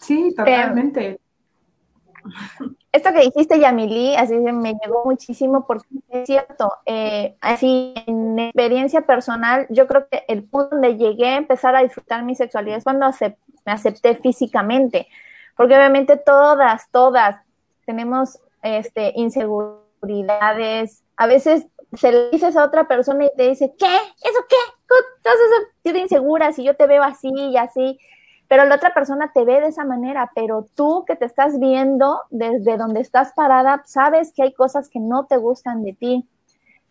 Sí, totalmente. esto que dijiste, Yamili, así me llegó muchísimo porque es cierto. Eh, así, en experiencia personal, yo creo que el punto donde llegué a empezar a disfrutar mi sexualidad es cuando me acepté físicamente. Porque obviamente todas, todas tenemos este, inseguridades. A veces se le dices a otra persona y te dice, ¿qué? ¿Eso qué? Estás insegura si yo te veo así y así pero la otra persona te ve de esa manera, pero tú que te estás viendo desde donde estás parada, sabes que hay cosas que no te gustan de ti.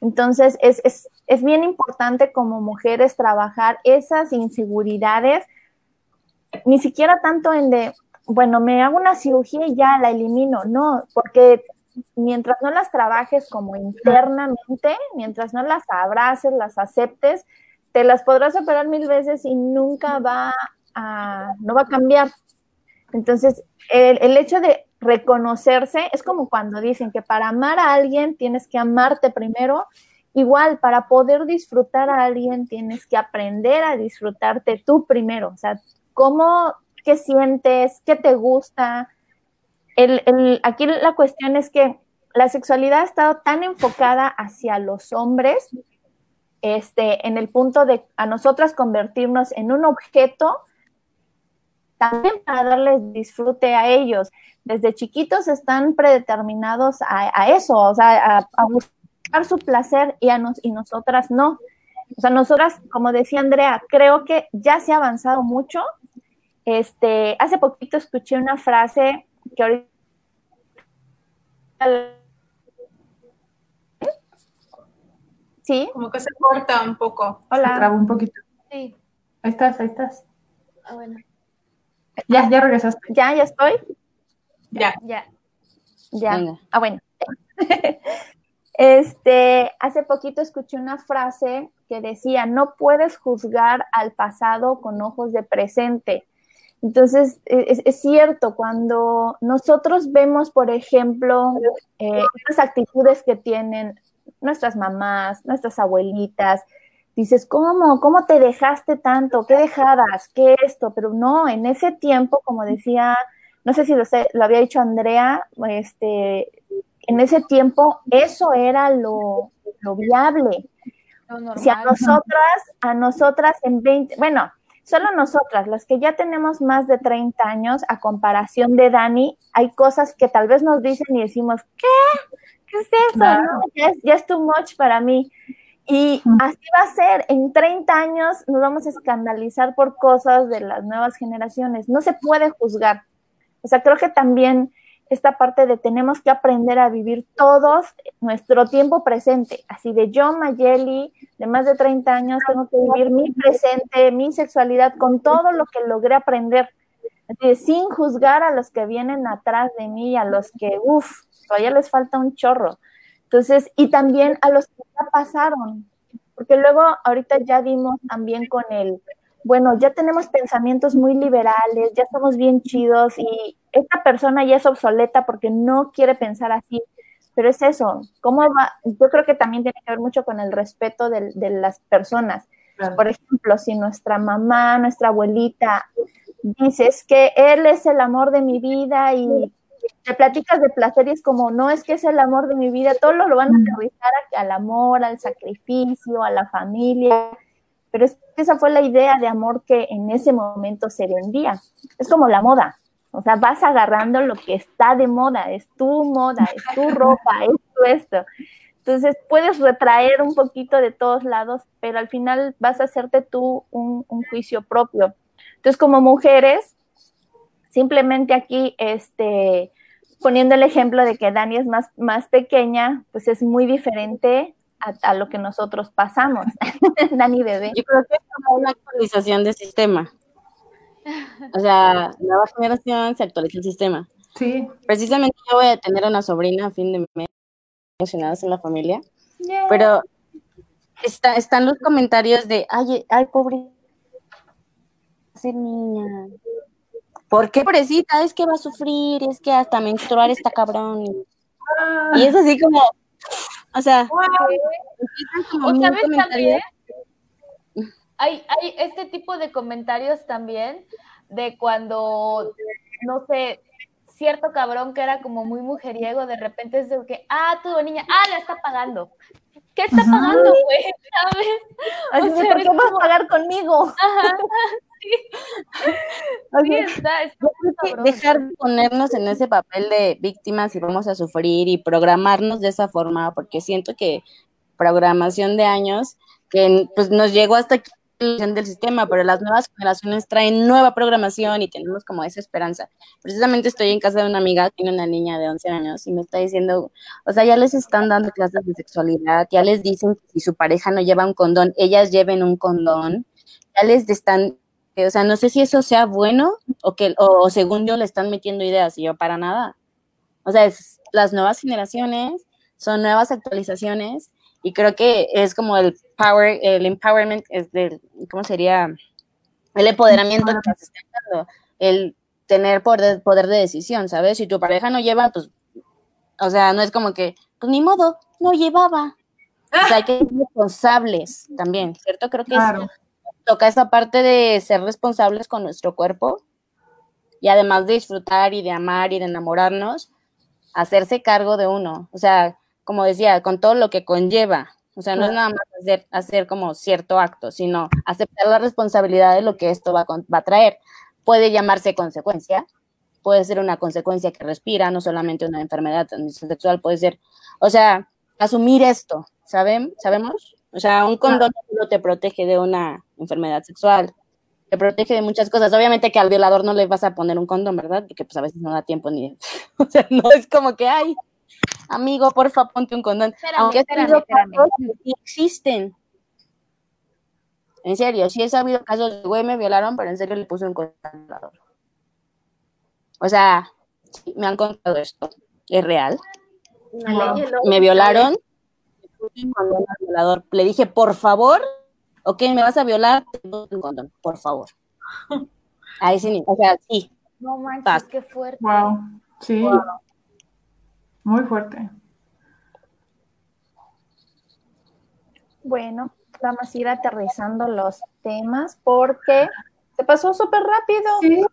Entonces, es, es, es bien importante como mujeres trabajar esas inseguridades, ni siquiera tanto en de, bueno, me hago una cirugía y ya la elimino, no, porque mientras no las trabajes como internamente, mientras no las abraces, las aceptes, te las podrás operar mil veces y nunca va no va a cambiar. Entonces, el, el, hecho de reconocerse es como cuando dicen que para amar a alguien tienes que amarte primero. Igual, para poder disfrutar a alguien tienes que aprender a disfrutarte tú primero. O sea, cómo, qué sientes, qué te gusta. El, el, aquí la cuestión es que la sexualidad ha estado tan enfocada hacia los hombres, este, en el punto de a nosotras convertirnos en un objeto también para darles disfrute a ellos. Desde chiquitos están predeterminados a, eso, o sea, a, buscar su placer y, a nos, y nosotras no. O sea, nosotras, como decía Andrea, creo que ya se ha avanzado mucho. Este, hace poquito escuché una frase que ahorita Sí. Como que se corta un poco. Hola. Se traba un poquito. Sí. Ahí estás, ahí estás. Ah, bueno. Ya, ya regresaste. Ya, ya estoy. Ya. Ya. Ya. Ah, bueno. Este, hace poquito escuché una frase que decía, no puedes juzgar al pasado con ojos de presente. Entonces, es, es cierto, cuando nosotros vemos, por ejemplo, eh, estas actitudes que tienen nuestras mamás, nuestras abuelitas, dices, ¿cómo? ¿Cómo te dejaste tanto? ¿Qué dejadas? ¿Qué esto? Pero no, en ese tiempo, como decía, no sé si lo, lo había dicho Andrea, este, en ese tiempo eso era lo, lo viable. si a nosotras, a nosotras en 20, bueno, solo nosotras, las que ya tenemos más de 30 años, a comparación de Dani, hay cosas que tal vez nos dicen y decimos, ¿qué? ¿Qué es eso? ya, es, ya es too much para mí. Y así va a ser, en 30 años nos vamos a escandalizar por cosas de las nuevas generaciones. No se puede juzgar. O sea, creo que también esta parte de tenemos que aprender a vivir todos nuestro tiempo presente. Así de yo, Mayeli, de más de 30 años, tengo que vivir mi presente, mi sexualidad, con todo lo que logré aprender. Así de, sin juzgar a los que vienen atrás de mí, a los que, uff, todavía les falta un chorro. Entonces, y también a los que ya pasaron, porque luego ahorita ya vimos también con el, bueno, ya tenemos pensamientos muy liberales, ya somos bien chidos y esta persona ya es obsoleta porque no quiere pensar así. Pero es eso, ¿cómo va? Yo creo que también tiene que ver mucho con el respeto de, de las personas. Por ejemplo, si nuestra mamá, nuestra abuelita dice es que él es el amor de mi vida y te platicas de placer y es como, no es que es el amor de mi vida, todo lo, lo van a aterrizar al amor, al sacrificio, a la familia, pero es, esa fue la idea de amor que en ese momento se vendía. Es como la moda, o sea, vas agarrando lo que está de moda, es tu moda, es tu ropa, es tu esto. Entonces puedes retraer un poquito de todos lados, pero al final vas a hacerte tú un, un juicio propio. Entonces, como mujeres, simplemente aquí, este, poniendo el ejemplo de que Dani es más, más pequeña, pues es muy diferente a, lo que nosotros pasamos. Dani bebé. Yo creo que es una actualización del sistema. O sea, nueva generación se actualiza el sistema. Sí. Precisamente yo voy a tener una sobrina a fin de mes, emocionadas en la familia, pero está, están los comentarios de, ay, ay, pobre, ser niña. ¿Por qué, pobrecita? Es que va a sufrir, es que hasta menstruar está cabrón. Ah, Y es así como, o sea, O sabes también, hay, hay este tipo de comentarios también de cuando, no sé, cierto cabrón que era como muy mujeriego, de repente es de que, ah, tu niña, ah, la está pagando. ¿Qué está pagando, güey? ¿Sabes? Así O sea, ¿por qué vas a como- pagar conmigo? Ajá, sí, está, está dejar de ponernos en ese papel de víctimas y vamos a sufrir y programarnos de esa forma, porque siento que programación de años que pues nos llegó hasta aquí del sistema, pero las nuevas generaciones traen nueva programación y tenemos como esa esperanza. Precisamente estoy en casa de una amiga, tiene una niña de 11 años y me está diciendo, o sea, ya les están dando clases de sexualidad, ya les dicen que si su pareja no lleva un condón, ellas lleven un condón, ya les están o sea, no sé si eso sea bueno o que o, o según yo le están metiendo ideas y yo para nada. O sea, es, las nuevas generaciones son nuevas actualizaciones y creo que es como el power, el empowerment, es del, ¿cómo sería? El empoderamiento el tener poder, poder de decisión, ¿sabes? Si tu pareja no lleva, pues, o sea, no es como que, pues ni modo, no llevaba. O sea, hay que ser responsables también, ¿cierto? Creo que es. Toca esa parte de ser responsables con nuestro cuerpo y además de disfrutar y de amar y de enamorarnos, hacerse cargo de uno. O sea, como decía, con todo lo que conlleva. O sea, no es nada más hacer, hacer como cierto acto, sino aceptar la responsabilidad de lo que esto va, va a traer. Puede llamarse consecuencia, puede ser una consecuencia que respira, no solamente una enfermedad transmisión sexual, puede ser, o sea, asumir esto, ¿saben? ¿Sabemos? O sea, un condón no solo te protege de una enfermedad sexual, te protege de muchas cosas. Obviamente que al violador no le vas a poner un condón, ¿verdad? Porque pues a veces no da tiempo ni... o sea, no es como que, ay, amigo, porfa, ponte un condón. Espérame, Aunque espérame, espérame. casos que sí existen. En serio, sí he sabido casos de güey me violaron, pero en serio le puse un condón al violador. O sea, sí, me han contado esto. Es real. Me violaron, violador. Le dije, por favor, ok, me vas a violar, por favor. Ahí sí, o sea, sí. No manches, Paz. qué fuerte. Wow. Sí. Muy fuerte. Bueno, vamos a ir aterrizando los temas porque se pasó súper rápido. Sí.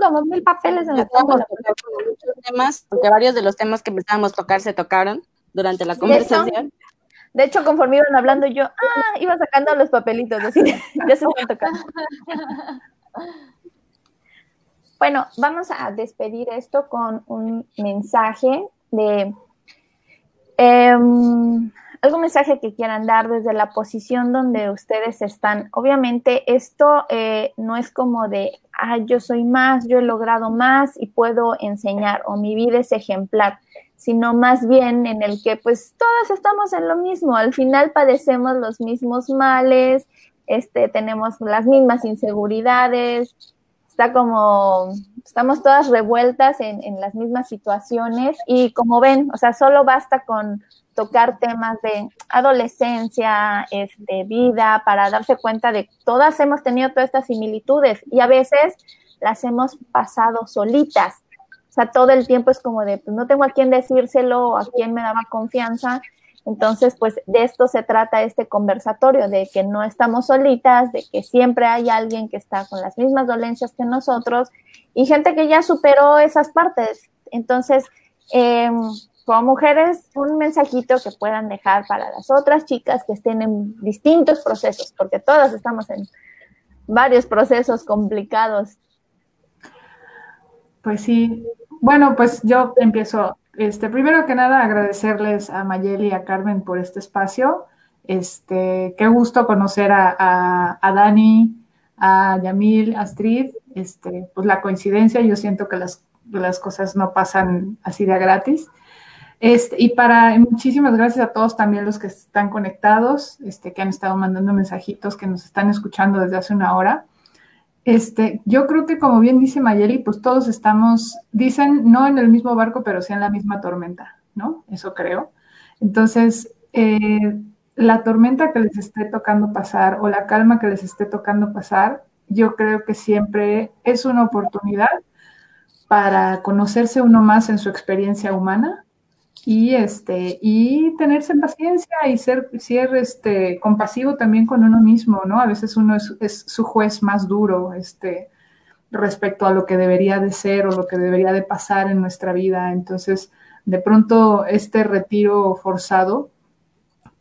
Como mil papeles en la Estábamos tabla. tocando muchos temas, porque varios de los temas que empezábamos a tocar se tocaron durante la conversación. De hecho, conforme iban hablando, yo ah, iba sacando los papelitos, así, ya se están tocando. Bueno, vamos a despedir esto con un mensaje de em, algún mensaje que quieran dar desde la posición donde ustedes están. Obviamente, esto eh, no es como de, ah, yo soy más, yo he logrado más y puedo enseñar, o mi vida es ejemplar sino más bien en el que pues todos estamos en lo mismo, al final padecemos los mismos males, este, tenemos las mismas inseguridades, está como, estamos todas revueltas en, las mismas situaciones y como ven, o sea, solo basta con tocar temas de adolescencia, este, vida, para darse cuenta de que todas hemos tenido todas estas similitudes y a veces las hemos pasado solitas. O sea, todo el tiempo es como de, pues no tengo a quién decírselo, a quién me daba confianza. Entonces, pues de esto se trata este conversatorio, de que no estamos solitas, de que siempre hay alguien que está con las mismas dolencias que nosotros y gente que ya superó esas partes. Entonces, eh, como mujeres, un mensajito que puedan dejar para las otras chicas que estén en distintos procesos, porque todas estamos en varios procesos complicados. Pues sí. Bueno, pues yo empiezo. Este, primero que nada, agradecerles a Mayeli y a Carmen por este espacio. Este, qué gusto conocer a, a, a Dani, a Yamil, a Astrid. Este, pues la coincidencia, yo siento que las, las cosas no pasan así de gratis. Este, y para muchísimas gracias a todos también los que están conectados, este, que han estado mandando mensajitos, que nos están escuchando desde hace una hora. Este, yo creo que como bien dice Mayeli, pues todos estamos, dicen, no en el mismo barco, pero sí en la misma tormenta, ¿no? Eso creo. Entonces, eh, la tormenta que les esté tocando pasar o la calma que les esté tocando pasar, yo creo que siempre es una oportunidad para conocerse uno más en su experiencia humana y este y tenerse paciencia y ser, este compasivo también con uno mismo, ¿no? A veces uno es, es, su juez más duro, este respecto a lo que debería de ser o lo que debería de pasar en nuestra vida. Entonces, de pronto este retiro forzado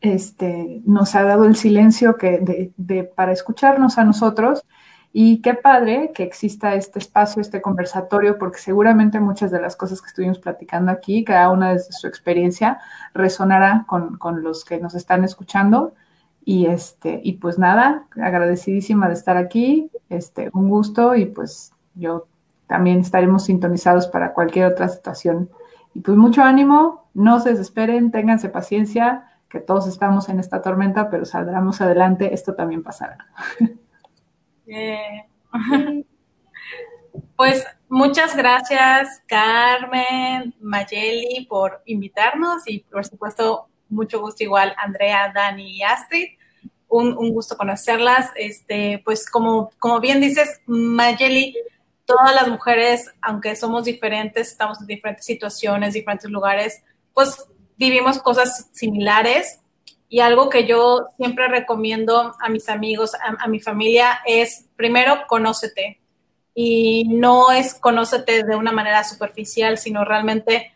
este, nos ha dado el silencio que de, para escucharnos a nosotros y qué padre que exista este espacio, este conversatorio, porque seguramente muchas de las cosas que estuvimos platicando aquí, cada una desde su experiencia, resonará con, con los que nos están escuchando. Y este, y pues nada, agradecidísima de estar aquí, este, un gusto, y pues yo también estaremos sintonizados para cualquier otra situación. Y pues mucho ánimo, no se desesperen, ténganse paciencia, que todos estamos en esta tormenta, pero saldremos adelante, esto también pasará. Pues muchas gracias, Carmen, Mayeli, por invitarnos y por supuesto, mucho gusto igual, Andrea, Dani y Astrid. Un, un, gusto conocerlas. Este, pues como, como bien dices, Mayeli, todas las mujeres, aunque somos diferentes, estamos en diferentes situaciones, diferentes lugares, pues vivimos cosas similares y algo que yo siempre recomiendo a mis amigos, a, mi familia, es primero conócete. Y no es conócete de una manera superficial, sino realmente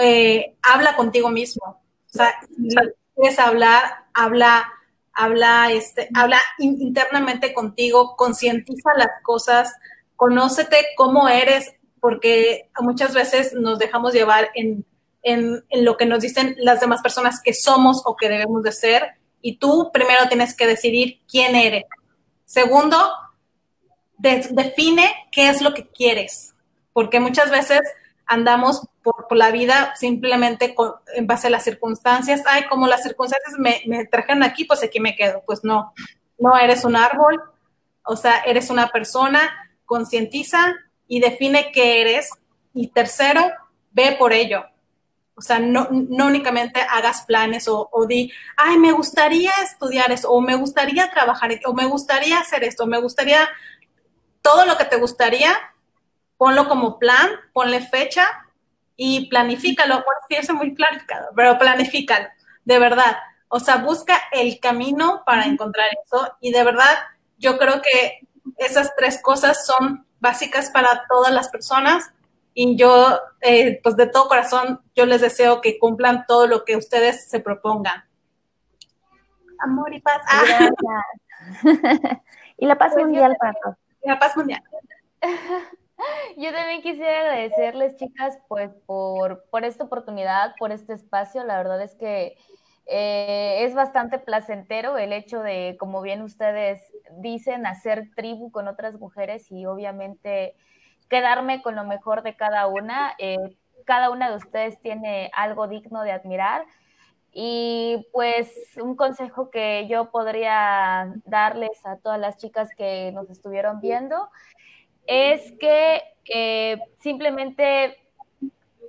eh, habla contigo mismo. O sea, si quieres hablar, habla, habla, este, habla internamente contigo, concientiza las cosas, conócete cómo eres, porque muchas veces nos dejamos llevar en en, lo que nos dicen las demás personas que somos o que debemos de ser. Y tú primero tienes que decidir quién eres. Segundo, define qué es lo que quieres, porque muchas veces andamos por, la vida simplemente en base a las circunstancias. Ay, como las circunstancias me, me trajeron aquí, pues aquí me quedo. Pues no, no eres un árbol, o sea, eres una persona, concientiza y define qué eres. Y tercero, ve por ello. O sea, no, únicamente hagas planes o, di, ay, me gustaría estudiar eso, o me gustaría trabajar, o me gustaría hacer esto, me gustaría, todo lo que te gustaría, ponlo como plan, ponle fecha y planifícalo. Bueno, sí, es muy planificado, pero planifícalo, de verdad. O sea, busca el camino para encontrar eso y de verdad, yo creo que esas tres cosas son básicas para todas las personas y yo, eh, pues de todo corazón, yo les deseo que cumplan todo lo que ustedes se propongan. Amor y paz. Ah. y la paz pues mundial para todos. la paz mundial. Yo también quisiera agradecerles, chicas, pues por, por esta oportunidad, por este espacio. La verdad es que eh, es bastante placentero el hecho de, como bien ustedes dicen, hacer tribu con otras mujeres y obviamente quedarme con lo mejor de cada una. Eh, cada una de ustedes tiene algo digno de admirar. Y pues un consejo que yo podría darles a todas las chicas que nos estuvieron viendo es que eh, simplemente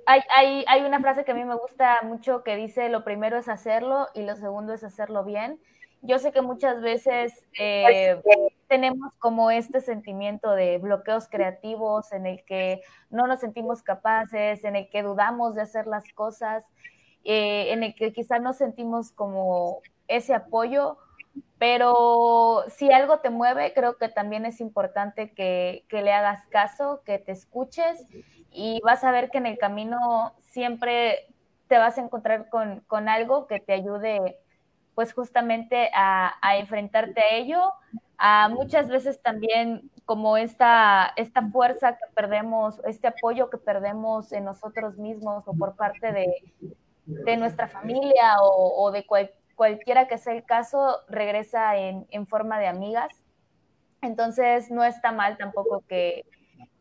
hay, hay, hay, una frase que a mí me gusta mucho que dice lo primero es hacerlo y lo segundo es hacerlo bien. Yo sé que muchas veces eh, tenemos como este sentimiento de bloqueos creativos en el que no nos sentimos capaces, en el que dudamos de hacer las cosas, eh, en el que quizás no sentimos como ese apoyo, pero si algo te mueve, creo que también es importante que, que le hagas caso, que te escuches y vas a ver que en el camino siempre te vas a encontrar con, con algo que te ayude pues justamente a, enfrentarte a ello, a muchas veces también como esta, esta fuerza que perdemos, este apoyo que perdemos en nosotros mismos o por parte de, nuestra familia o, de cualquiera que sea el caso, regresa en, forma de amigas. Entonces no está mal tampoco que,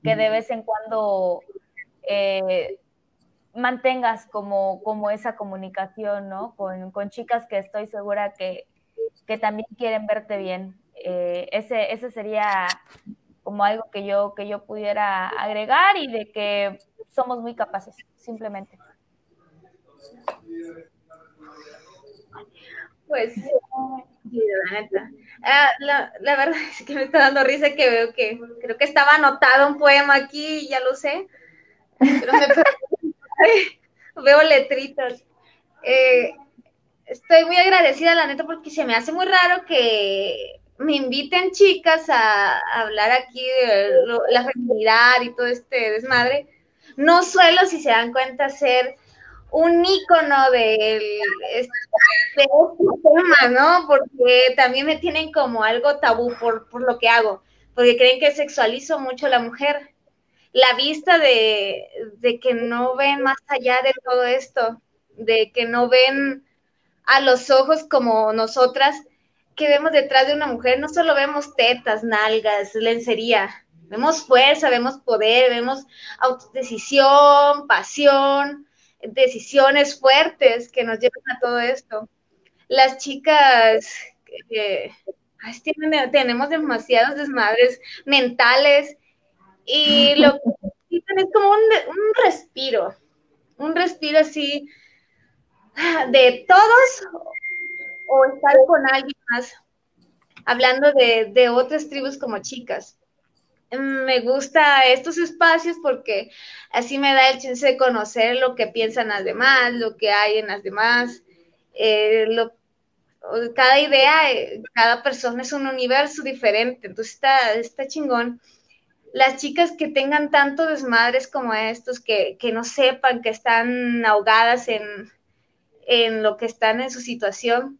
de vez en cuando eh, mantengas como, como esa comunicación, ¿no? Con, con chicas que estoy segura que, que también quieren verte bien. Eh, ese, ese sería como algo que yo, que yo pudiera agregar y de que somos muy capaces, simplemente. Pues la neta. Ah, la, verdad es que me está dando risa que veo que creo que estaba anotado un poema aquí, ya lo sé. Veo letritas. Eh, estoy muy agradecida, la neta, porque se me hace muy raro que me inviten chicas a, hablar aquí de la feminidad y todo este desmadre. No suelo, si se dan cuenta, ser un ícono del este, de tema, ¿no? Porque también me tienen como algo tabú por, por lo que hago, porque creen que sexualizo mucho a la mujer. La vista de, de que no ven más allá de todo esto, de que no ven a los ojos como nosotras, que vemos detrás de una mujer, no solo vemos tetas, nalgas, lencería, vemos fuerza, vemos poder, vemos autodecisión, pasión, decisiones fuertes que nos llevan a todo esto. Las chicas eh, tenemos demasiados desmadres mentales y lo que necesitan es como un, un respiro, un respiro así de todos o estar con alguien más, hablando de, de otras tribus como chicas me gusta estos espacios porque así me da el chance de conocer lo que piensan las demás, lo que hay en las demás. Eh, cada idea, eh, cada persona es un universo diferente, entonces está, está chingón. Las chicas que tengan tanto desmadres como estos, que, que no sepan que están ahogadas en, en lo que están en su situación,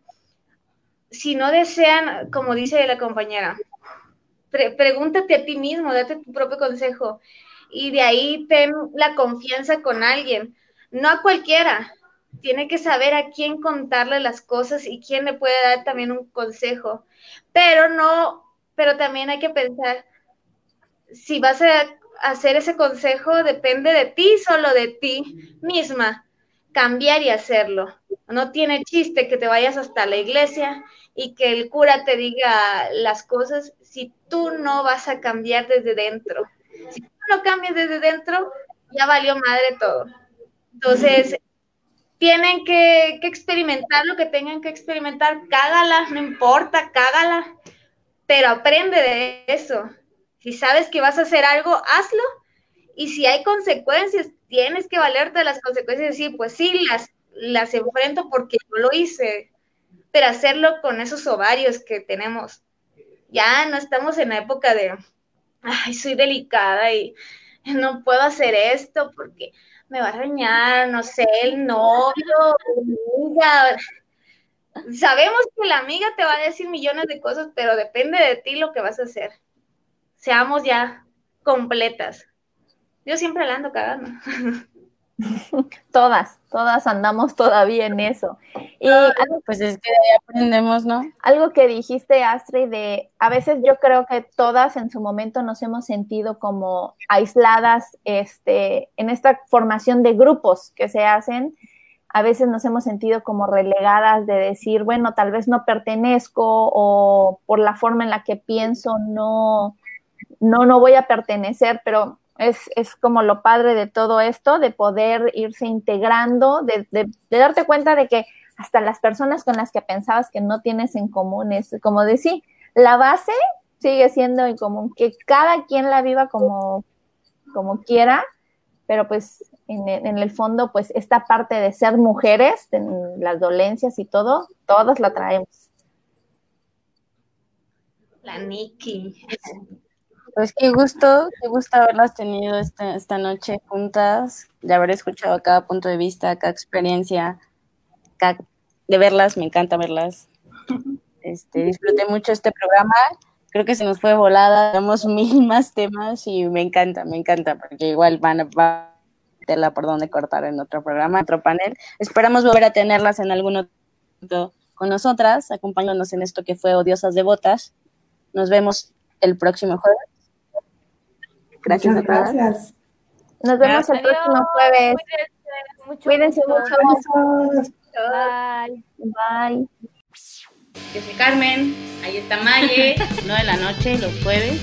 si no desean, como dice la compañera, pregúntate a ti mismo, date tu propio consejo y de ahí ten la confianza con alguien, no a cualquiera. Tiene que saber a quién contarle las cosas y quién le puede dar también un consejo. Pero no, pero también hay que pensar, si vas a hacer ese consejo, depende de ti, solo de ti misma, cambiar y hacerlo. No tiene chiste que te vayas hasta la iglesia y que el cura te diga las cosas si tú no vas a cambiar desde dentro. Si tú no cambias desde dentro, ya valió madre todo. Entonces, tienen que, experimentar lo que tengan que experimentar, cágala, no importa, cágala, pero aprende de eso. Si sabes que vas a hacer algo, hazlo. Y si hay consecuencias, tienes que valerte de las consecuencias y decir, pues sí, las, las enfrento porque yo lo hice, pero hacerlo con esos ovarios que tenemos. Ya no estamos en la época de, ay, soy delicada y no puedo hacer esto porque me va a reñar, no sé, el novio, amiga. Sabemos que la amiga te va a decir millones de cosas, pero depende de ti lo que vas a hacer. Seamos ya completas. Yo siempre la ando cagando. todas, todas andamos todavía en eso. Y algo, pues es que aprendemos, ¿no? Algo que dijiste, Astrid, de a veces yo creo que todas en su momento nos hemos sentido como aisladas este, en esta formación de grupos que se hacen. A veces nos hemos sentido como relegadas de decir, bueno, tal vez no pertenezco o por la forma en la que pienso no, no, no voy a pertenecer, pero es, es, como lo padre de todo esto, de poder irse integrando, de, de, darte cuenta de que hasta las personas con las que pensabas que no tienes en común es como decir, la base sigue siendo en común, que cada quien la viva como, como quiera, pero pues en, en, el fondo, pues esta parte de ser mujeres, en las dolencias y todo, todas la traemos. La Nikki. Pues qué gusto, qué gusto haberlas tenido esta, esta noche juntas, de haber escuchado cada punto de vista, cada experiencia, de verlas, me encanta verlas. Este, disfruté mucho este programa, creo que se nos fue volada, tenemos mil más temas y me encanta, me encanta, porque igual van a tenerla por donde cortar en otro programa, otro panel. Esperamos volver a tenerlas en algún otro con nosotras, acompañándonos en esto que fue Odiosas Devotas. Nos vemos el próximo jueves. Gracias gracias. Nos vemos el próximo jueves. Cuídense mucho. mucho. Bye. Bye. Yo soy Carmen, ahí está Maye, 9 de la noche, los jueves.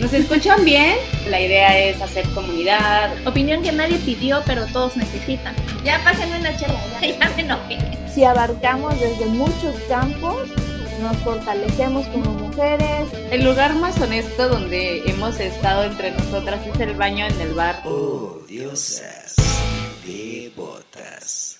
¿Nos escuchan bien? La idea es hacer comunidad. Opinión que nadie pidió, pero todos necesitan. Ya pásenme una chela, ya, ya me enojé. Si abarcamos desde muchos campos, nos fortalecemos como mujeres. El lugar más honesto donde hemos estado entre nosotras es el baño en el bar. Oh, diosas devotas.